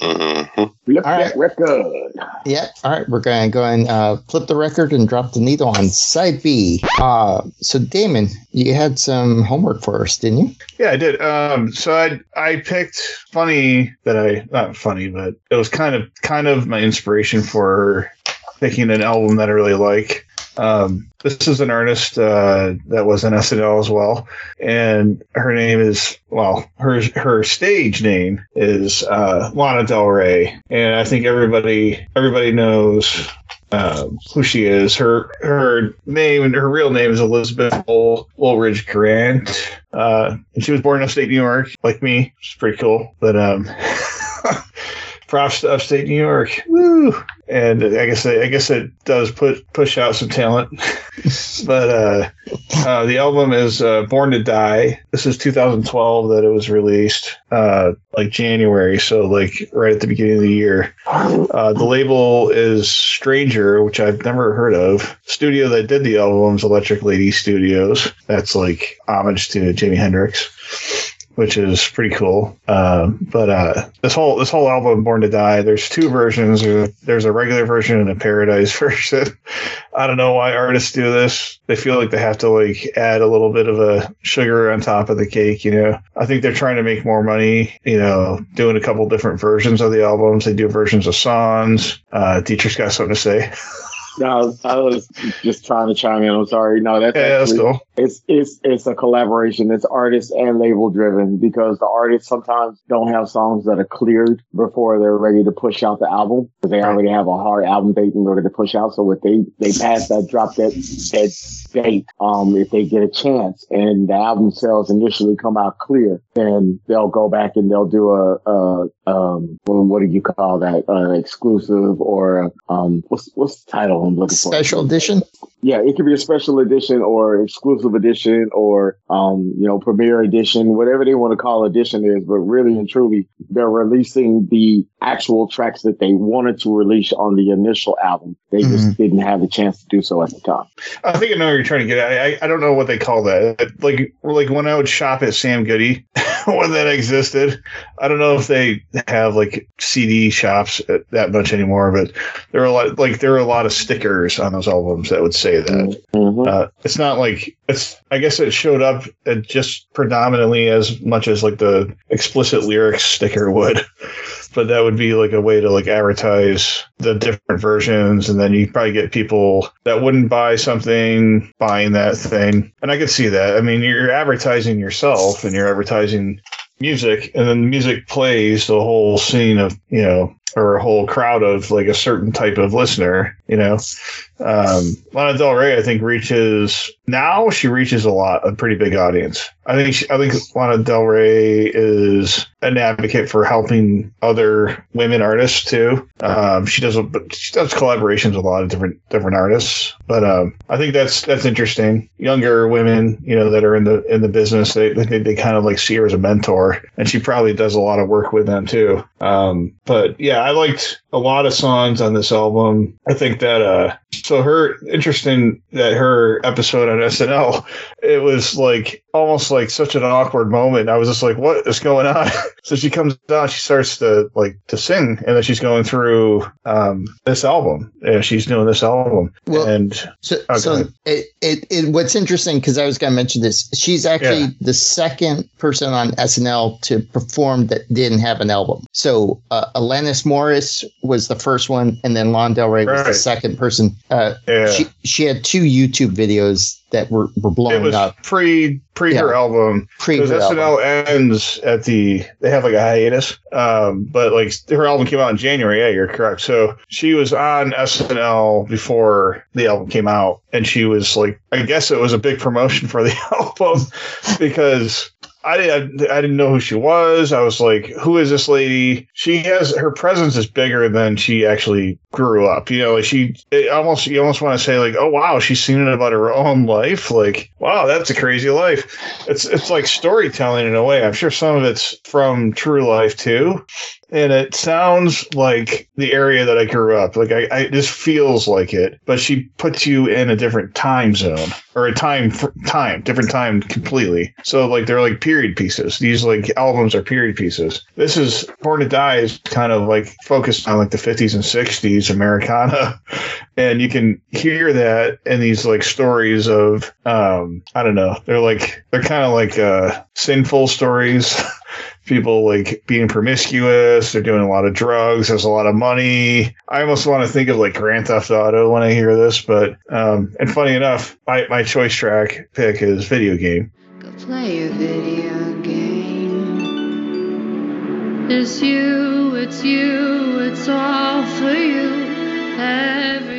hmm Flip All that record. Yeah. All right. We're going to go and uh, flip the record and drop the needle on side B. Uh, so, Damon, you had some homework for us, didn't you? Yeah, I did. Um, so I I picked funny that I not funny, but it was kind of kind of my inspiration for picking an album that I really like. Um, this is an artist uh, that was in SNL as well, and her name is well, her her stage name is uh, Lana Del Rey, and I think everybody everybody knows um, who she is. Her her name and her real name is Elizabeth Wool- Woolridge Grant. Uh, and she was born in upstate New York, like me, It's pretty cool. But um, props to upstate New York. Woo! And I guess I guess it does put push out some talent. but uh, uh, the album is uh, Born to Die. This is 2012 that it was released, uh, like January, so like right at the beginning of the year. Uh, the label is Stranger, which I've never heard of. Studio that did the album is Electric Lady Studios. That's like homage to Jimi Hendrix, which is pretty cool. Um, but uh, this whole this whole album, Born to Die, there's two versions. There's, a regular version and a Paradise version. I don't know why artists do this. They feel like they have to like add a little bit of a sugar on top of the cake. You know, I think they're trying to make more money. You know, doing a couple different versions of the albums. They do versions of songs. Uh, Dietrich's got something to say. No, I was just trying to chime in. I'm sorry. No, that's Yeah, that's actually, cool. it's it's it's a collaboration. It's artist and label driven because the artists sometimes don't have songs that are cleared before they're ready to push out the album because they Right. already have a hard album date in order to push out. So if they they pass that drop that that date, um, if they get a chance and the album sales initially come out clear, then they'll go back and they'll do a, a um what, what do you call that uh, exclusive or um what's what's the title I'm looking for Special edition. yeah, it could be a special edition or exclusive edition or, um, you know, premiere edition, whatever they want to call edition is. But really and truly, they're releasing the actual tracks that they wanted to release on the initial album. They just didn't have the chance to do so at the time. I think I know what you're trying to get at. I, I don't know what they call that. Like like when I would shop at Sam Goody when that existed. I don't know if they have like CD shops uh, that much anymore, but there are a lot like there are a lot of stickers on those albums that would say that. Mhm. Uh, it's not like it's. I guess it showed up uh, just predominantly as much as like the explicit lyrics sticker would, but that would be like a way to like advertise the different versions, and then you probably get people that wouldn't buy something buying that thing, and I could see that. I mean, you're advertising yourself, and you're advertising music, and then the music plays the whole scene of you know. Or a whole crowd of like a certain type of listener, you know. Um, Lana Del Rey, I think, reaches now. She reaches a lot, a pretty big audience. I think. She, I think Lana Del Rey is an advocate for helping other women artists too. Um, she does, she does collaborations with a lot of different different artists. But um, I think that's that's interesting. Younger women, you know, that are in the in the business, they they, they kind of like see her as a mentor, and she probably does a lot of work with them too. Um, but yeah, I liked a lot of songs on this album. I think that uh, so her interesting that her episode on SNL, it was like almost like such an awkward moment. I was just like, what is going on? so she comes down, she starts to like to sing, and then she's going through um, this album. And she's doing this album, Well, and So, Okay. so it, it, it, what's interesting because I was going to mention this. She's actually Yeah. the second person on SNL to perform that didn't have an album. So uh, Alanis Morris was the first one, and then Lana Del Rey was the second person. Uh, yeah. She she had two YouTube videos that were were it blowing was up pre pre her album pre her album. SNL ends at the they have like a hiatus. Um, but like her album came out in January. Yeah, you're correct. So she was on SNL before the album came out, and she was like, I guess it was a big promotion for the album because. I didn't, I didn't know who she was. I was like, who is this lady? She has her presence is bigger than she actually grew up. You know, like she almost you almost want to say like, oh wow, she's seen it about her own life. Like, wow, that's a crazy life. It's it's like storytelling in a way. I'm sure some of it's from true life too. And it sounds like the area that I grew up. Like I, I this feels like it, but she puts you in a different time zone or a time time different time completely. So like they're like period pieces. These like albums are period pieces. This is Born to Die is kind of like focused on like the 50s and 60s Americana, and you can hear that in these like stories of um I don't know. They're like they're kind of like uh sinful stories. people like being promiscuous. They're doing a lot of drugs. There's a lot of money. I almost want to think of like Grand Theft Auto when I hear this, but um, and funny enough, my, my choice track pick is video game. Go play a video game. It's you, it's you, it's all for you. Everything.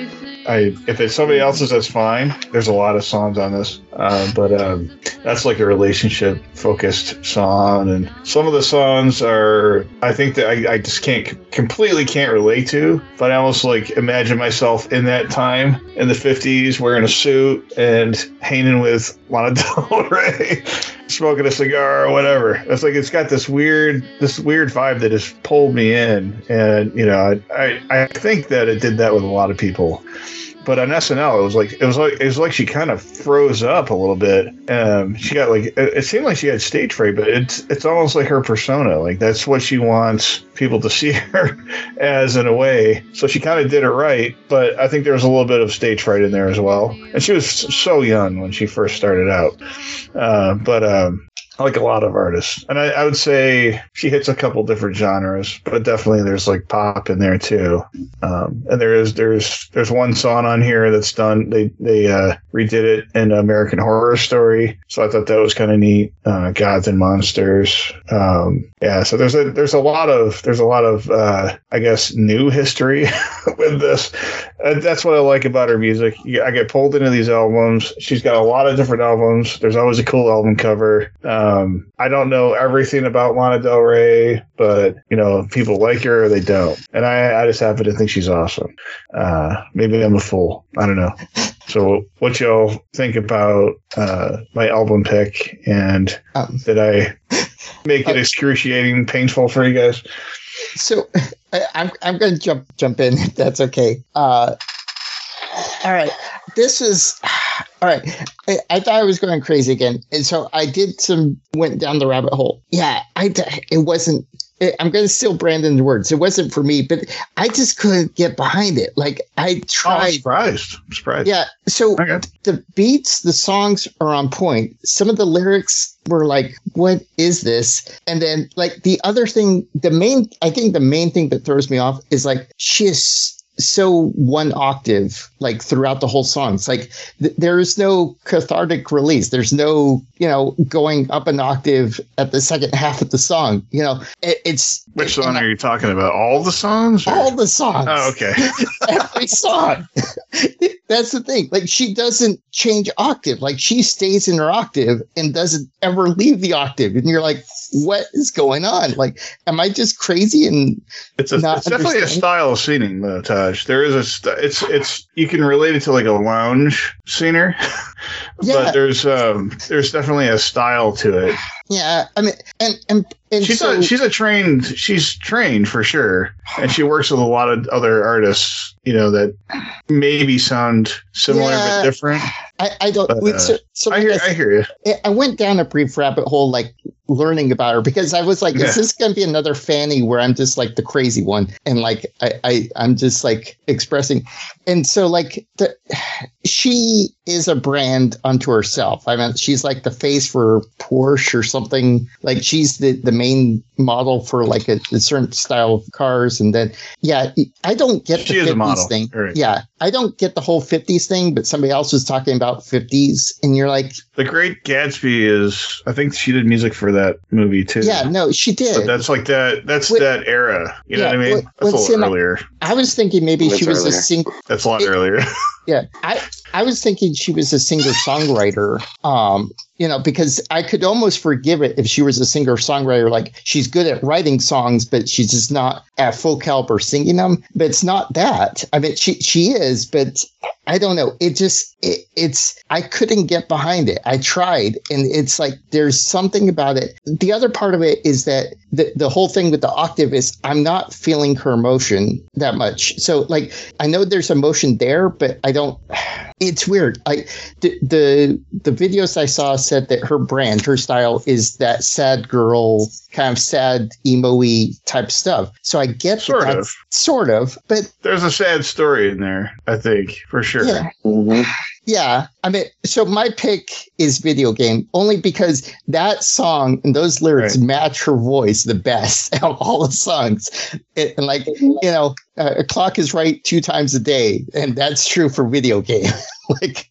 I if it's somebody else's, that's fine. There's a lot of songs on this, uh, but um, that's like a relationship focused song, and some of the songs are I think that I, I just can't completely can't relate to, but I almost like imagine myself in that time in the 50s wearing a suit and hanging with Lana Del Rey, smoking a cigar or whatever. It's like it's got this weird this weird vibe that has pulled me in, and you know I I, I think that it did that with a lot of people but on SNL, it was like it was like it was like she kind of froze up a little bit. Um, she got like it, seemed like she had stage fright, but it's it's almost like her persona. Like that's what she wants people to see her as in a way. So she kind of did it right, but I think there was a little bit of stage fright in there as well. And she was so young when she first started out. Uh, but um, like a lot of artists, and I, I would say she hits a couple different genres, but definitely there's like pop in there too. Um, and there is there's there's one song on here that's done. They they uh, redid it in American Horror Story, so I thought that was kind of neat. Uh, Gods and Monsters, um, yeah. So there's a there's a lot of there's a lot of uh, I guess new history with this. That's what I like about her music. I get pulled into these albums. She's got a lot of different albums. There's always a cool album cover. Um, I don't know everything about Lana Del Rey, but you know, people like her or they don't. And I, I just happen to think she's awesome. Uh, maybe I'm a fool. I don't know. So, what y'all think about uh, my album pick? And Um, did I make it excruciating, painful for you guys? so I, I'm I'm going to jump jump in if that's okay. Uh, all right, this is all right. I, I thought I was going crazy again, and so I did some went down the rabbit hole. Yeah, I it wasn't. it- I'm going to steal Brandon's words. It wasn't for me, but I just couldn't get behind it. Like I Oh, I'm tried. surprised. I'm surprised. yeah. So Okay. the beats, the songs are on point. Some of the lyrics were like, what is this? And then like the other thing, the main, I think the main thing that throws me off is like, she is so one octave like throughout the whole song. It's like th- there is no cathartic release. There's no, you know, going up an octave at the second half of the song. You know, it, it's Which song are you talking about? All the songs? or- all the songs Oh, okay. every song. That's the thing. Like she doesn't change octave. Like she stays in her octave and doesn't ever leave the octave. And you're like, what is going on? Like, am I just crazy? And It's, a, Not it's definitely a style of singing, though, There is a st- it's it's you can relate it to like a lounge singer, Yeah. but there's um there's definitely a style to it. Yeah, I mean, and and and She's so, a she's a trained she's trained for sure, and she works with a lot of other artists, you know, that maybe sound similar Yeah. but different. I, I don't. uh, so, so I hear I hear you. I- I went down a brief rabbit hole, like learning about her because I was like, Yeah. is this going to be another Fanny where I'm just like the crazy one and like I, I I'm just like expressing, and so like the she is a brand unto herself. I mean, she's like the face for Porsche or something. Like she's the the main model for like a, a certain style of cars, and then yeah, I don't get She the 50s thing. Right. Yeah, I don't get the whole 50s thing, but somebody else was talking about 50s, and you're like, The Great Gatsby is I think she did music for that movie too. yeah, no, she did. But that's like that. That's Wait- that era. You know what I mean? wait- that's a little earlier. I was thinking maybe she was a earlier. sing. That's a lot It- earlier. Yeah, I I was thinking she was a singer songwriter. Um, you know, because I could almost forgive it if she was a singer songwriter. Like she's good at writing songs, but she's just not at full caliber singing them. But it's not that. I mean, she she is, but I don't know. It just it, it's I couldn't get behind it. I tried, and it's like there's something about it. The other part of it is that the the whole thing with the octave is I'm not feeling her emotion that much. So like I know there's emotion there, but I don't. It's weird. I the the, the videos I saw said that her brand, her style is that sad girl kind of sad emo-y type stuff. So I get that Sort that's- of. sort of, but There's a sad story in there, I think, for sure. yeah, Mhm. Yeah. I mean, so my pick is video game only because that song and those lyrics Right. match her voice the best out of all the songs. It, and like, you know, uh, a clock is right two times a day, and that's true for video game. like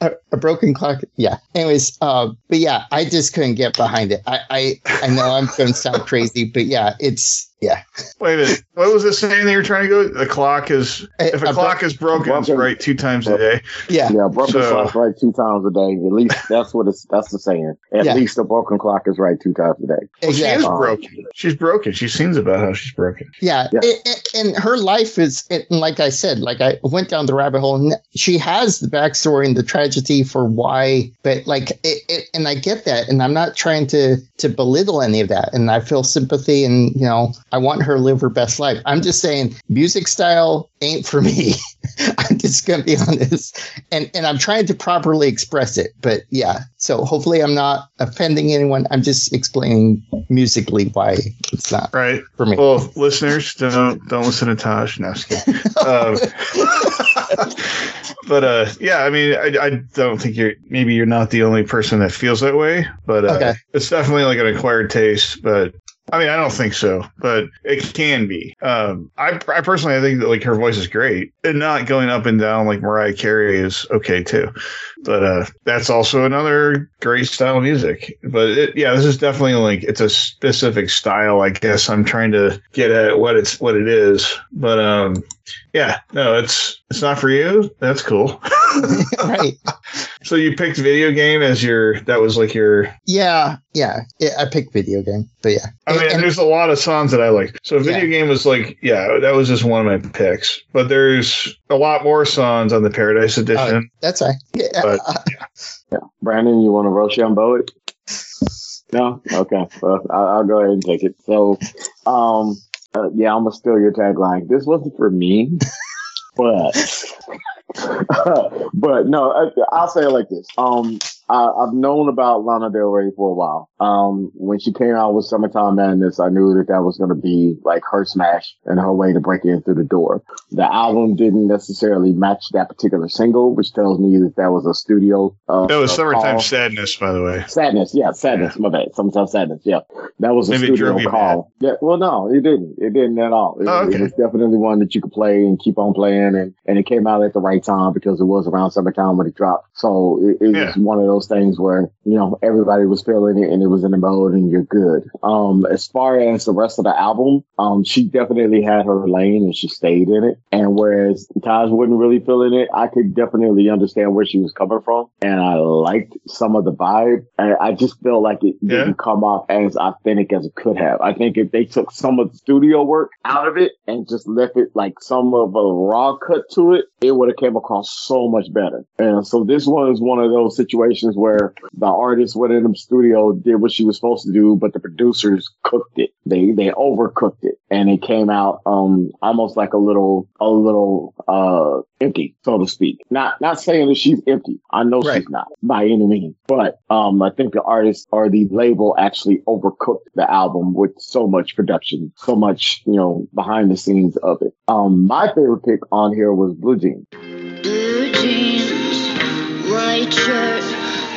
a, a broken clock. Yeah. Anyways, uh, but yeah, I just couldn't get behind it. I, I, I know I'm going to sound crazy, but yeah, it's yeah. Wait a minute. What was the saying that you were trying to go? The clock is if a A- a clock is broken, it's right two times a day. Yeah. Yeah, broken So- clock right two times a day. At least that's what it's that's the saying. At Yeah. least a broken clock is right two times a day. Well, she is Exactly. broken. She's broken. She sings about how she's broken. Yeah, Yeah. it- it- and her life is, it, and like I said, like I went down the rabbit hole, and she has the backstory and the tragedy for why. But like, it, it, and I get that, and I'm not trying to to belittle any of that, and I feel sympathy, and you know, I want her to live her best life. I'm just saying, music style ain't for me. I'm just gonna be honest, and and I'm trying to properly express it, but yeah. So hopefully, I'm not offending anyone. I'm just explaining musically why it's not Right. for me. Well, listeners, don't don't listen to Taj. No, I'm just kidding. um, but uh, yeah, I mean, I, I don't think you're maybe you're not the only person that feels that way, but uh, Okay. it's definitely like an acquired taste. But I mean, I don't think so, but it can be. Um, I, I personally, I think that like her voice is great, and not going up and down like Mariah Carey is okay too. But uh, that's also another great style of music. But it, yeah, this is definitely like it's a specific style. I guess I'm trying to get at what it's what it is. But um, yeah, no, it's it's not for you. That's cool. right. so you picked video game as your that was like your. Yeah. Yeah. yeah I picked video game, but yeah. I mean, And- there's a lot of songs that I like. So video game was like, yeah, that was just one of my picks. But there's a lot more songs on the Paradise Edition. that's right. Yeah. But- Yeah. Brandon, you want to roast Rochambeau it? No? Okay. Well, I'll, go ahead and take it. So, um, uh, yeah, I'm to steal your tagline. This wasn't for me, but, but no, I, I'll say it like this. Um, I, I've known about Lana Del Rey for a while. Um, when she came out with Summertime Madness, I knew that that was going to be like her smash and her way to break in through the door. The album didn't necessarily match that particular single, which tells me that that was a studio. Uh, that was Summertime call. Sadness, by the way. Sadness, yeah, sadness. My bad. Sometimes sadness, yeah. That was a Maybe it studio call. Yeah, well, no, it didn't. It didn't at all. It, Oh, okay. it was definitely one that you could play and keep on playing, and and it came out at the right time because it was around summertime when it dropped. So it, it Yeah. was one of those things where you know everybody was feeling it and it was in the mode, and you're good. Um, as far as the rest of the album, um, she definitely had her lane and she stayed in it. And whereas Taj wasn't really feeling it, I could definitely understand where she was coming from, and I liked some of the vibe. And I just feel like it Yeah. didn't come off as authentic as it could have. I think if they took some of the studio work out of it and just left it like some of a raw cut to it, it would have came across so much better. And so this one is one of those situations where the artist went in the studio, did what she was supposed to do, but the producers cooked it. They they overcooked it, and it came out um almost like a little a little uh empty, so to speak. Not not saying that she's empty. I know Right. she's not by any means, but um I think the artist or the label actually overcooked the album with so much production, so much you know behind the scenes of it. Um, my favorite pick on here was Blue Jeans. Blue jeans, white shirt.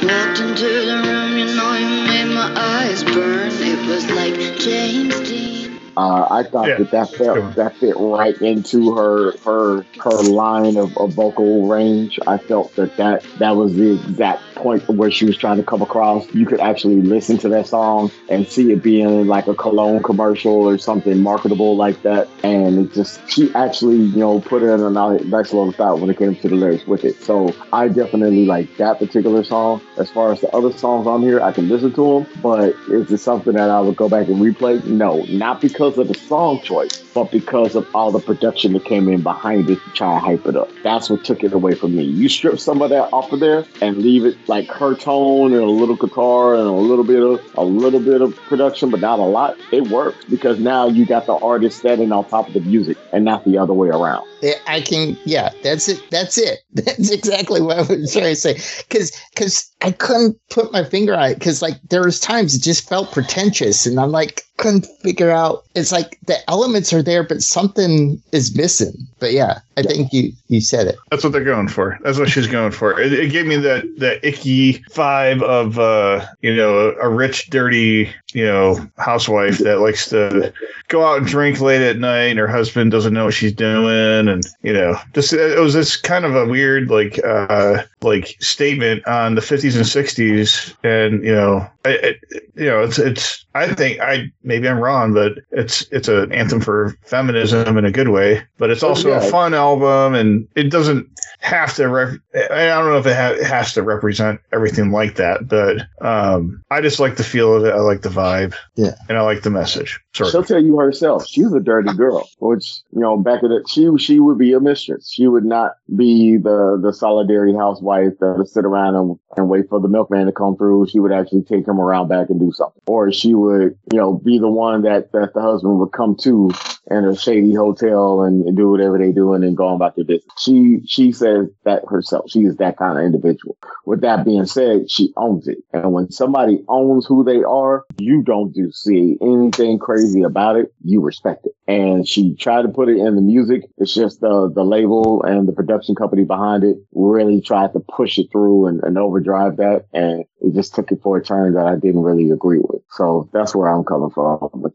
Walked into the room, you know you made my eyes burn. It was like James Dean. Uh, I thought Yeah. that that felt that fit right into her her her line of, of vocal range. I felt that, that that was the exact point where she was trying to come across. You could actually listen to that song and see it being like a cologne commercial or something marketable like that. And it just she actually you know put it in a nice little thought when it came to the lyrics with it. So I definitely like that particular song. As far as the other songs on here, I can listen to them, but is it something that I would go back and replay? No, not because of the song choice, but because of all the production that came in behind it to try and hype it up. That's what took it away from me. You strip some of that off of there and leave it like her tone and a little guitar and a little bit of a little bit of production, but not a lot. It works because now you got the artist standing on top of the music and not the other way around. I can. Yeah, that's it. That's it. That's exactly what I was trying to say. Because because I couldn't put my finger on it. Because like there was times it just felt pretentious, and I'm like couldn't figure out. It's like the elements are there, but something is missing. But yeah, I think you you said it. That's what they're going for. That's what she's going for. It, it gave me that that icky vibe of uh, you know, a rich, dirty, you know, housewife that likes to go out and drink late at night, and her husband doesn't know what she's doing, and you know, just it was this kind of a weird like uh like statement on the 50s and 60s, and you know, I, it, you know, it's it's. I think I maybe I'm wrong, but it's it's an anthem for feminism in a good way, but it's also yeah. a fun album, and it doesn't have to. Rep- I don't know if it ha- has to represent everything like that, but um, I just like the feel of it. I like the vibe, Yeah. and I like the message. Sorry. She'll tell you herself. She's a dirty girl, which you know, back in the she she would be a mistress. She would not be the the solidary housewife that would sit around and, and wait for the milkman to come through. She would actually take him around back and do something, or she would you know be the one that that the husband would come to in a shady hotel and, and do whatever they do and go about their business. She she says that herself. She is that kind of individual. With that being said, she owns it, and when somebody owns who they are, you don't do see anything crazy about it, you respect it. And she tried to put it in the music. It's just the the label and the production company behind it really tried to push it through and, and overdrive that, and it just took it for a turn that I didn't really agree with. So that's where I'm coming from.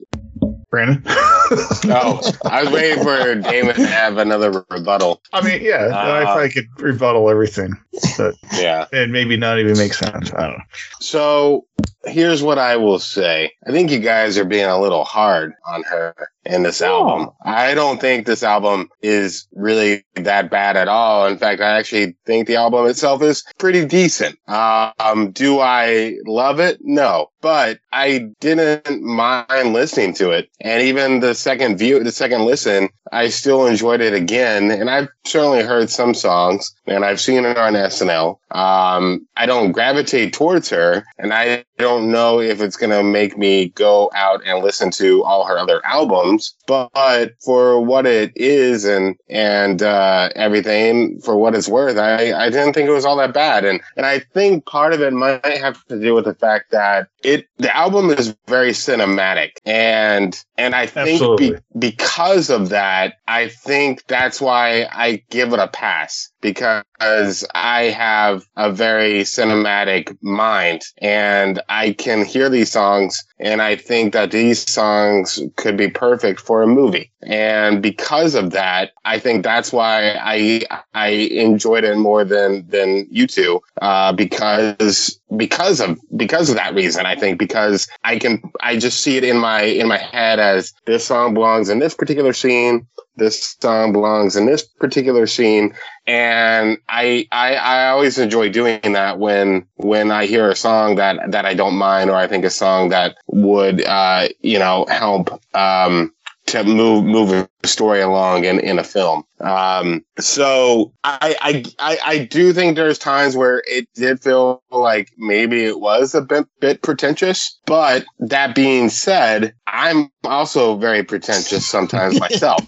Brandon. Oh, I was waiting for Damon to have another rebuttal. I mean, yeah, I Uh, probably could rebuttal everything, but Yeah. and maybe not even make sense. I don't know. So here's what I will say. I think you guys are being a little hard on her in this album. I don't think this album is really that bad at all. In fact, I actually think the album itself is pretty decent. Um, do I love it? No, but I didn't mind listening to it. And even the second view, the second listen, I still enjoyed it again. And I've certainly heard some songs and I've seen her on SNL. Um, I don't gravitate towards her and I don't know if it's going to make me go out and listen to all her other albums, but for what it is and, and, uh, everything for what it's worth, I, I didn't think it was all that bad. And, and I think part of it might have to do with the fact that it, the album is very cinematic and, and I think be, because of that, I think that's why I give it a pass because I have a very cinematic mind and I can hear these songs and I think that these songs could be perfect for a movie. And because of that, I think that's why I I enjoyed it more than than you two uh, because because of because of that reason. I think because I can I just see it in my in my head as this song belongs in this particular scene. This song belongs in this particular scene, and I, I I always enjoy doing that when when I hear a song that that I don't mind, or I think a song that would uh, you know help um, to move move a story along in, in a film. Um, so I, I I I do think there's times where it did feel like maybe it was a bit bit pretentious. But that being said, I'm also very pretentious sometimes myself.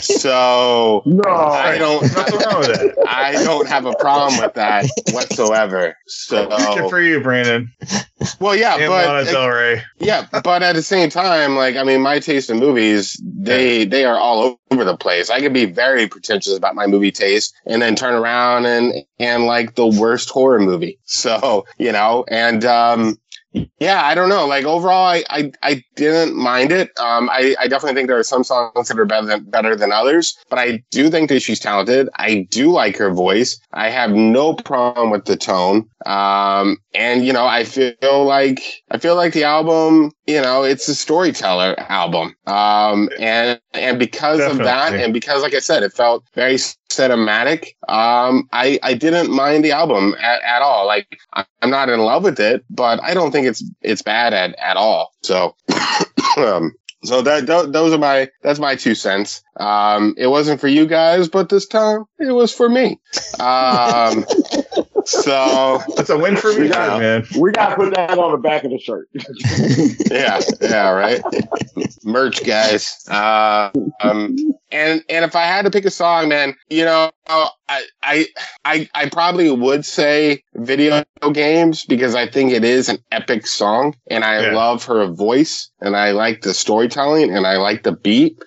So No, I don't wrong with. I don't have a problem with that whatsoever. So Good for you, Brandon. well, yeah, and but Lana Del Rey. yeah, but at the same time, like I mean, my taste in movies they they are all over the place. I could be very pretentious about my movie taste, and then turn around and and like the worst horror movie. So you know, and um, yeah, I don't know. Like overall, I I, I didn't mind it. Um, I, I definitely think there are some songs that are better than better than others, but I do think that she's talented. I do like her voice. I have no problem with the tone. Um, and you know, I feel like I feel like the album, you know, it's a storyteller album. Um, and and because of that, and because, like I said, it felt very cinematic. Um, I I didn't mind the album at, at all. Like I'm not in love with it, but I don't think it's it's bad at at all. So. um, so that tho- those are my that's my two cents. Um, it wasn't for you guys, but this time it was for me. Um, so it's a win for me, too, Yeah. man. we gotta put that on the back of the shirt. yeah, yeah, right. Merch, guys. Uh, um, and and if I had to pick a song, man, you know, I I I, I probably would say video games because I think it is an epic song, and I Yeah. love her voice, and I like the storytelling, and I like the beat.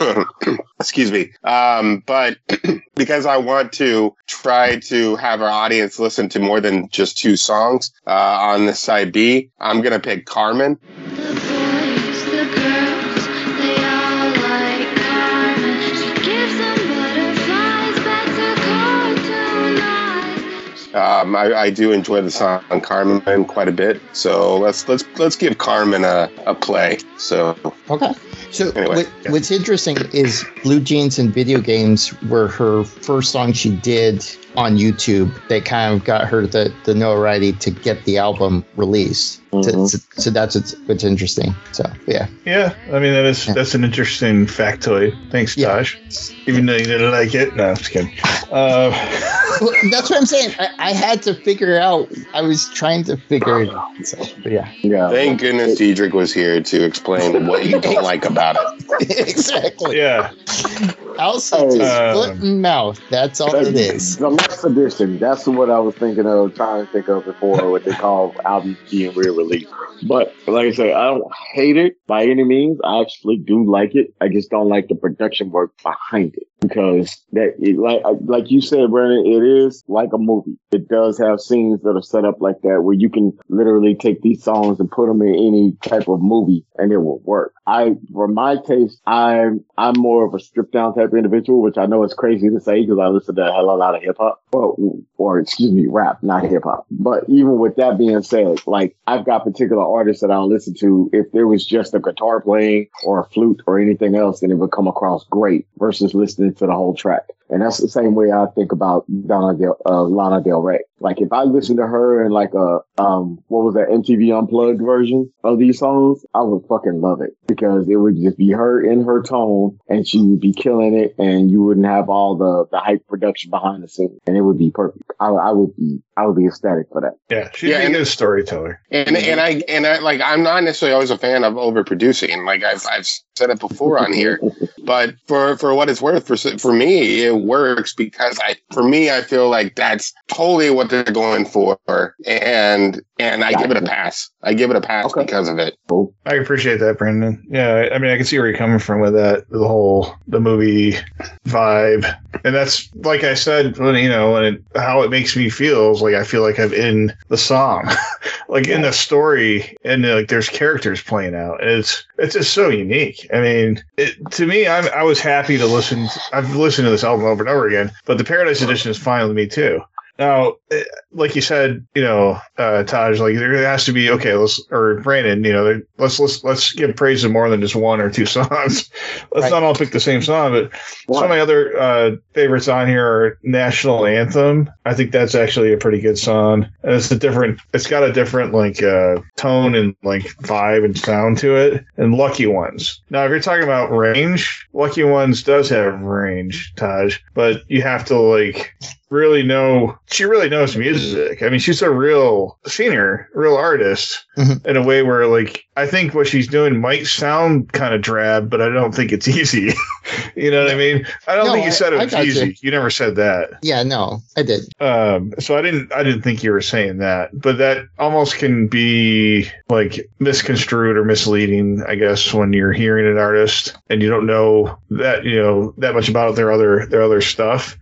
Excuse me. Um, but because I want to try to have our audience listen to more than just two songs uh, on the side B, I'm gonna pick Carmen. Um, I, I do enjoy the song Carmen quite a bit, so let's let's let's give Carmen a, a play. So Okay. So Anyway, what, yeah. what's interesting is Blue Jeans and Video Games were her first song she did on YouTube. That kind of got her the, the notoriety to get the album released. So, Mhm. so, so that's what's, what's interesting. So yeah. Yeah, I mean that is Yeah. that's an interesting factoid. Thanks, Yeah. Even though you didn't like it, no, I'm just kidding. Uh, Well, that's what I'm saying. I, I had to figure out. I was trying to figure it out. So, but yeah, Yeah. thank goodness Dietrich was here to explain what you don't like about it. exactly. yeah, I'll say it's Um, foot and mouth. That's all it is. The Lux edition. That's what I was thinking of, trying to think of before what they call albums being re-released. But like I said, I don't hate it by any means. I actually do like it. I just don't like the production work behind it because that, it, like like you said, Brandon, it is like a movie. It does have scenes that are set up like that where you can literally take these songs and put them in any type of movie and it will work. I, for my taste, I'm I'm more of a stripped down type of individual, which I know is crazy to say because I listen to a hell of a lot of hip hop, or, or excuse me, rap, not hip hop. But even with that being said, like I've got particular artists that I'll listen to if there was just a guitar playing or a flute or anything else, then it would come across great versus listening to the whole track. And that's the same way I think about Donna Del, uh, Lana Del Rey. Like if I listen to her in like a, um, what was that MTV Unplugged version of these songs, I would fucking love it because it would just be her in her tone and she would be killing it and you wouldn't have all the, the hype production behind the scenes and it would be perfect. I, I would be, I would be ecstatic for that. Yeah, she's Yeah, a and- good storyteller. And and I and I like I'm not necessarily always a fan of overproducing. Like I've I've said it before on here, but for for what it's worth, for for me it works because I for me I feel like that's totally what they're going for, and and I give it a pass. I give it a pass Okay. because of it. Cool. I appreciate that, Brendan. Yeah, I- I mean, I can see where you're coming from with that, the whole the movie vibe, and that's like I said, when you know, when it, how it makes me feel is like I feel like I'm in the song, like in the story, and like there's characters playing out, and it's it's just so unique. I mean, it, to me, I'm, I was happy to listen. I've listened to this album over and over again, but the Paradise Edition is fine with me too. Now, eh, like you said, you know, uh, Taj, like there has to be okay. Let's or Brandon, you know, let's let's let's give praise to more than just one or two songs. let's Right. not all pick the same song, but some of my other uh, favorites on here are National Anthem. I think that's actually a pretty good song, and it's a different. It's got a different like uh, tone and like vibe and sound to it. And Lucky Ones. Now, if you're talking about range, Lucky Ones does have range, Taj, but you have to like really know she really knows music. I mean, she's a real singer, real artist Mhm. in a way where like I think what she's doing might sound kind of drab, but I don't think it's easy. you know what I mean? I don't No, think you said it was got you. easy. You never said that. Yeah, no, I did. Um, so I didn't I didn't think you were saying that, but that almost can be like misconstrued or misleading, I guess, when you're hearing an artist and you don't know that you know that much about their other their other stuff.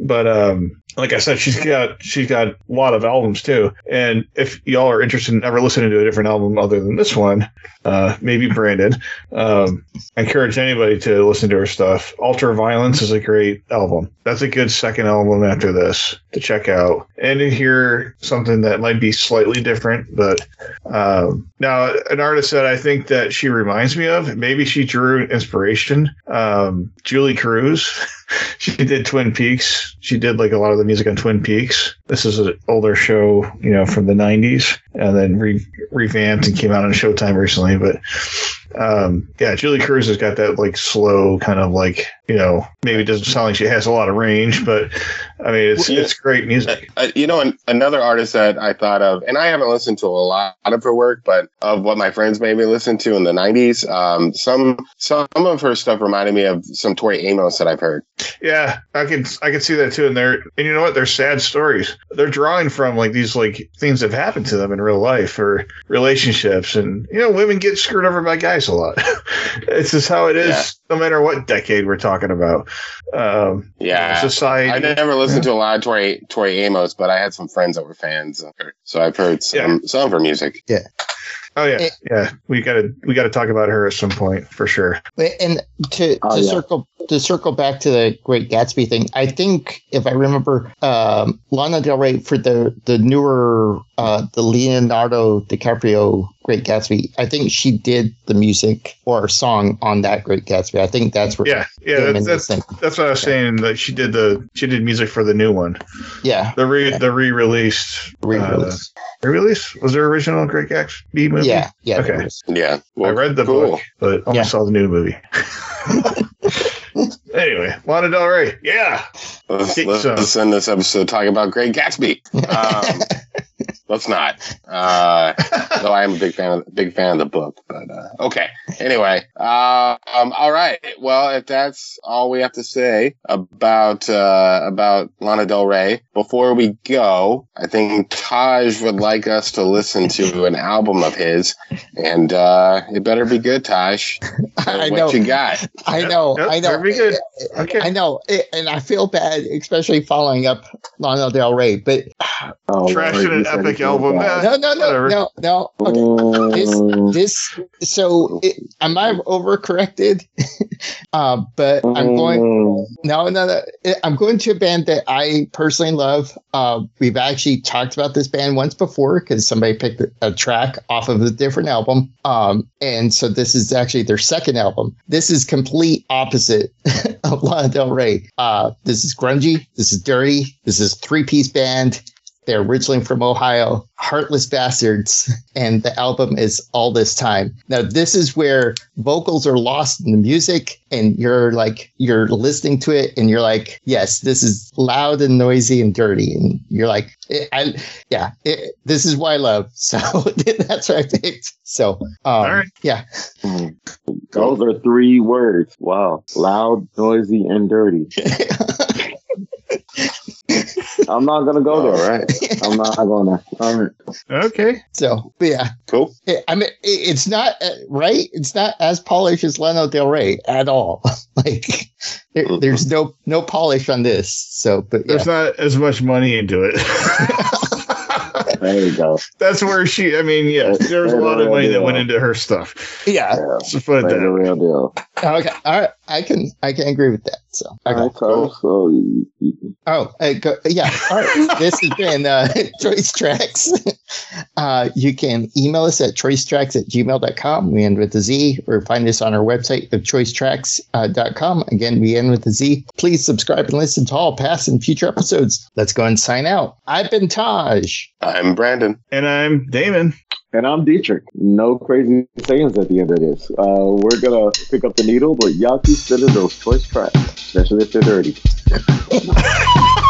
But um, like I said, she's got she's got a lot of albums too. And if y'all are interested in ever listening to a different album other than this one, uh, maybe Brandon, um, I encourage anybody to listen to her stuff. Ultraviolence is a great album. That's a good second album after this to check out and to hear something that might be slightly different. But um, now, an artist that I think that she reminds me of, maybe she drew inspiration. Um, Julee Cruise. she did Twin Peaks. She did like a lot of the music on Twin Peaks. This is an older show, you know, from the '90s, and then re- revamped and came out on Showtime recently. But um, yeah, Julee Cruise has got that like slow kind of like you know maybe it doesn't sound like she has a lot of range, but I mean it's it's great music. You know, an, another artist that I thought of, and I haven't listened to a lot of her work, but of what my friends made me listen to in the '90s, um, some some of her stuff reminded me of some Tori Amos that I've heard. Yeah, I can I can see that too. And they're and you know what? They're sad stories. They're drawing from like these like things that have happened to them in real life or relationships, and you know, women get screwed over by guys a lot. it's just how it is, Yeah. No matter what decade we're talking about. Um, Yeah. society. I never listened to a lot of Tori Tori Amos, but I had some friends that were fans of her, so I've heard some some of her music. Yeah. Oh yeah, It- yeah. We gotta we gotta talk about her at some point for sure. And to Oh, to yeah. circle to circle back to the Great Gatsby thing, I think if I remember, um, Lana Del Rey for the the newer uh, the Leonardo DiCaprio Great Gatsby, I think she did the music or song on that Great Gatsby. I think that's where Yeah, yeah. That's that's, that's what I was saying. That she did the she did music for the new one, yeah the re the re released re-release. re release was there original Great Gatsby movie? yeah yeah Okay. was. Yeah, I read the cool. book, but only Yeah. saw the new movie. anyway, Lana Del Rey. Yeah. Let's, let's some. end this episode talking about Great Gatsby. Um, let's not. Uh, though I am a big fan of big fan of the book, but uh, okay. Anyway, uh, um, all right. Well, if that's all we have to say about uh, about Lana Del Rey, before we go, I think Taj would like us to listen to an album of his, and uh, it better be good, Taj. I know. what know. you got? I know. Yep, I know. very good. Okay. I know. It, and I feel bad, especially following up Lana Del Rey. But Oh, Trashing Lord, an epic album. no, no, no, Whatever. no, no. Okay. Mm, This, so it, am I overcorrected? uh, but I'm going. No, no, no. I'm going to a band that I personally love. Uh, we've actually talked about this band once before because somebody picked a track off of a different album. Um, and so this is actually their second album. This is complete opposite of Lana Del Rey. Uh, this is grungy. This is dirty. This is three piece band. They're originally from Ohio, Heartless Bastards, and the album is All This Time. Now, this is where vocals are lost in the music, and you're like, you're listening to it, and you're like, yes, this is loud and noisy and dirty. And you're like, it, I, yeah, it, this is what I love. So that's what I picked. So, um, All right. yeah. Those are three words. Wow. Loud, noisy, and dirty. I'm not gonna go there. right, I'm not gonna. All right. Okay. So, but yeah, cool. it, I mean, it, it's not uh, right. It's not as polished as Lana Del Rey at all. like, there, mm-hmm. there's no no polish on this. So, but yeah. There's not as much money into it. There you go. That's where she. I mean, yeah, there was a lot of money that went into her stuff. yeah. Yeah. Let's just put it the that. real deal. Okay. All right. I can I can agree with that. So, okay. All right, so, so you, you, Oh, uh, go, yeah. All right. this has been uh, Choice Trackz. Uh, you can email us at choicetrackz at gmail.com. We end with a Z, or find us on our website of choicetrackz.com. Again, we end with a Z. Please subscribe and listen to all past and future episodes. Let's go and sign out. I've been Taj. I'm Brandon. And I'm Damon. And I'm Dietrich. No crazy sayings at the end of this. Uh, we're gonna pick up the needle, but y'all keep sending those choice tracks, especially if they're dirty.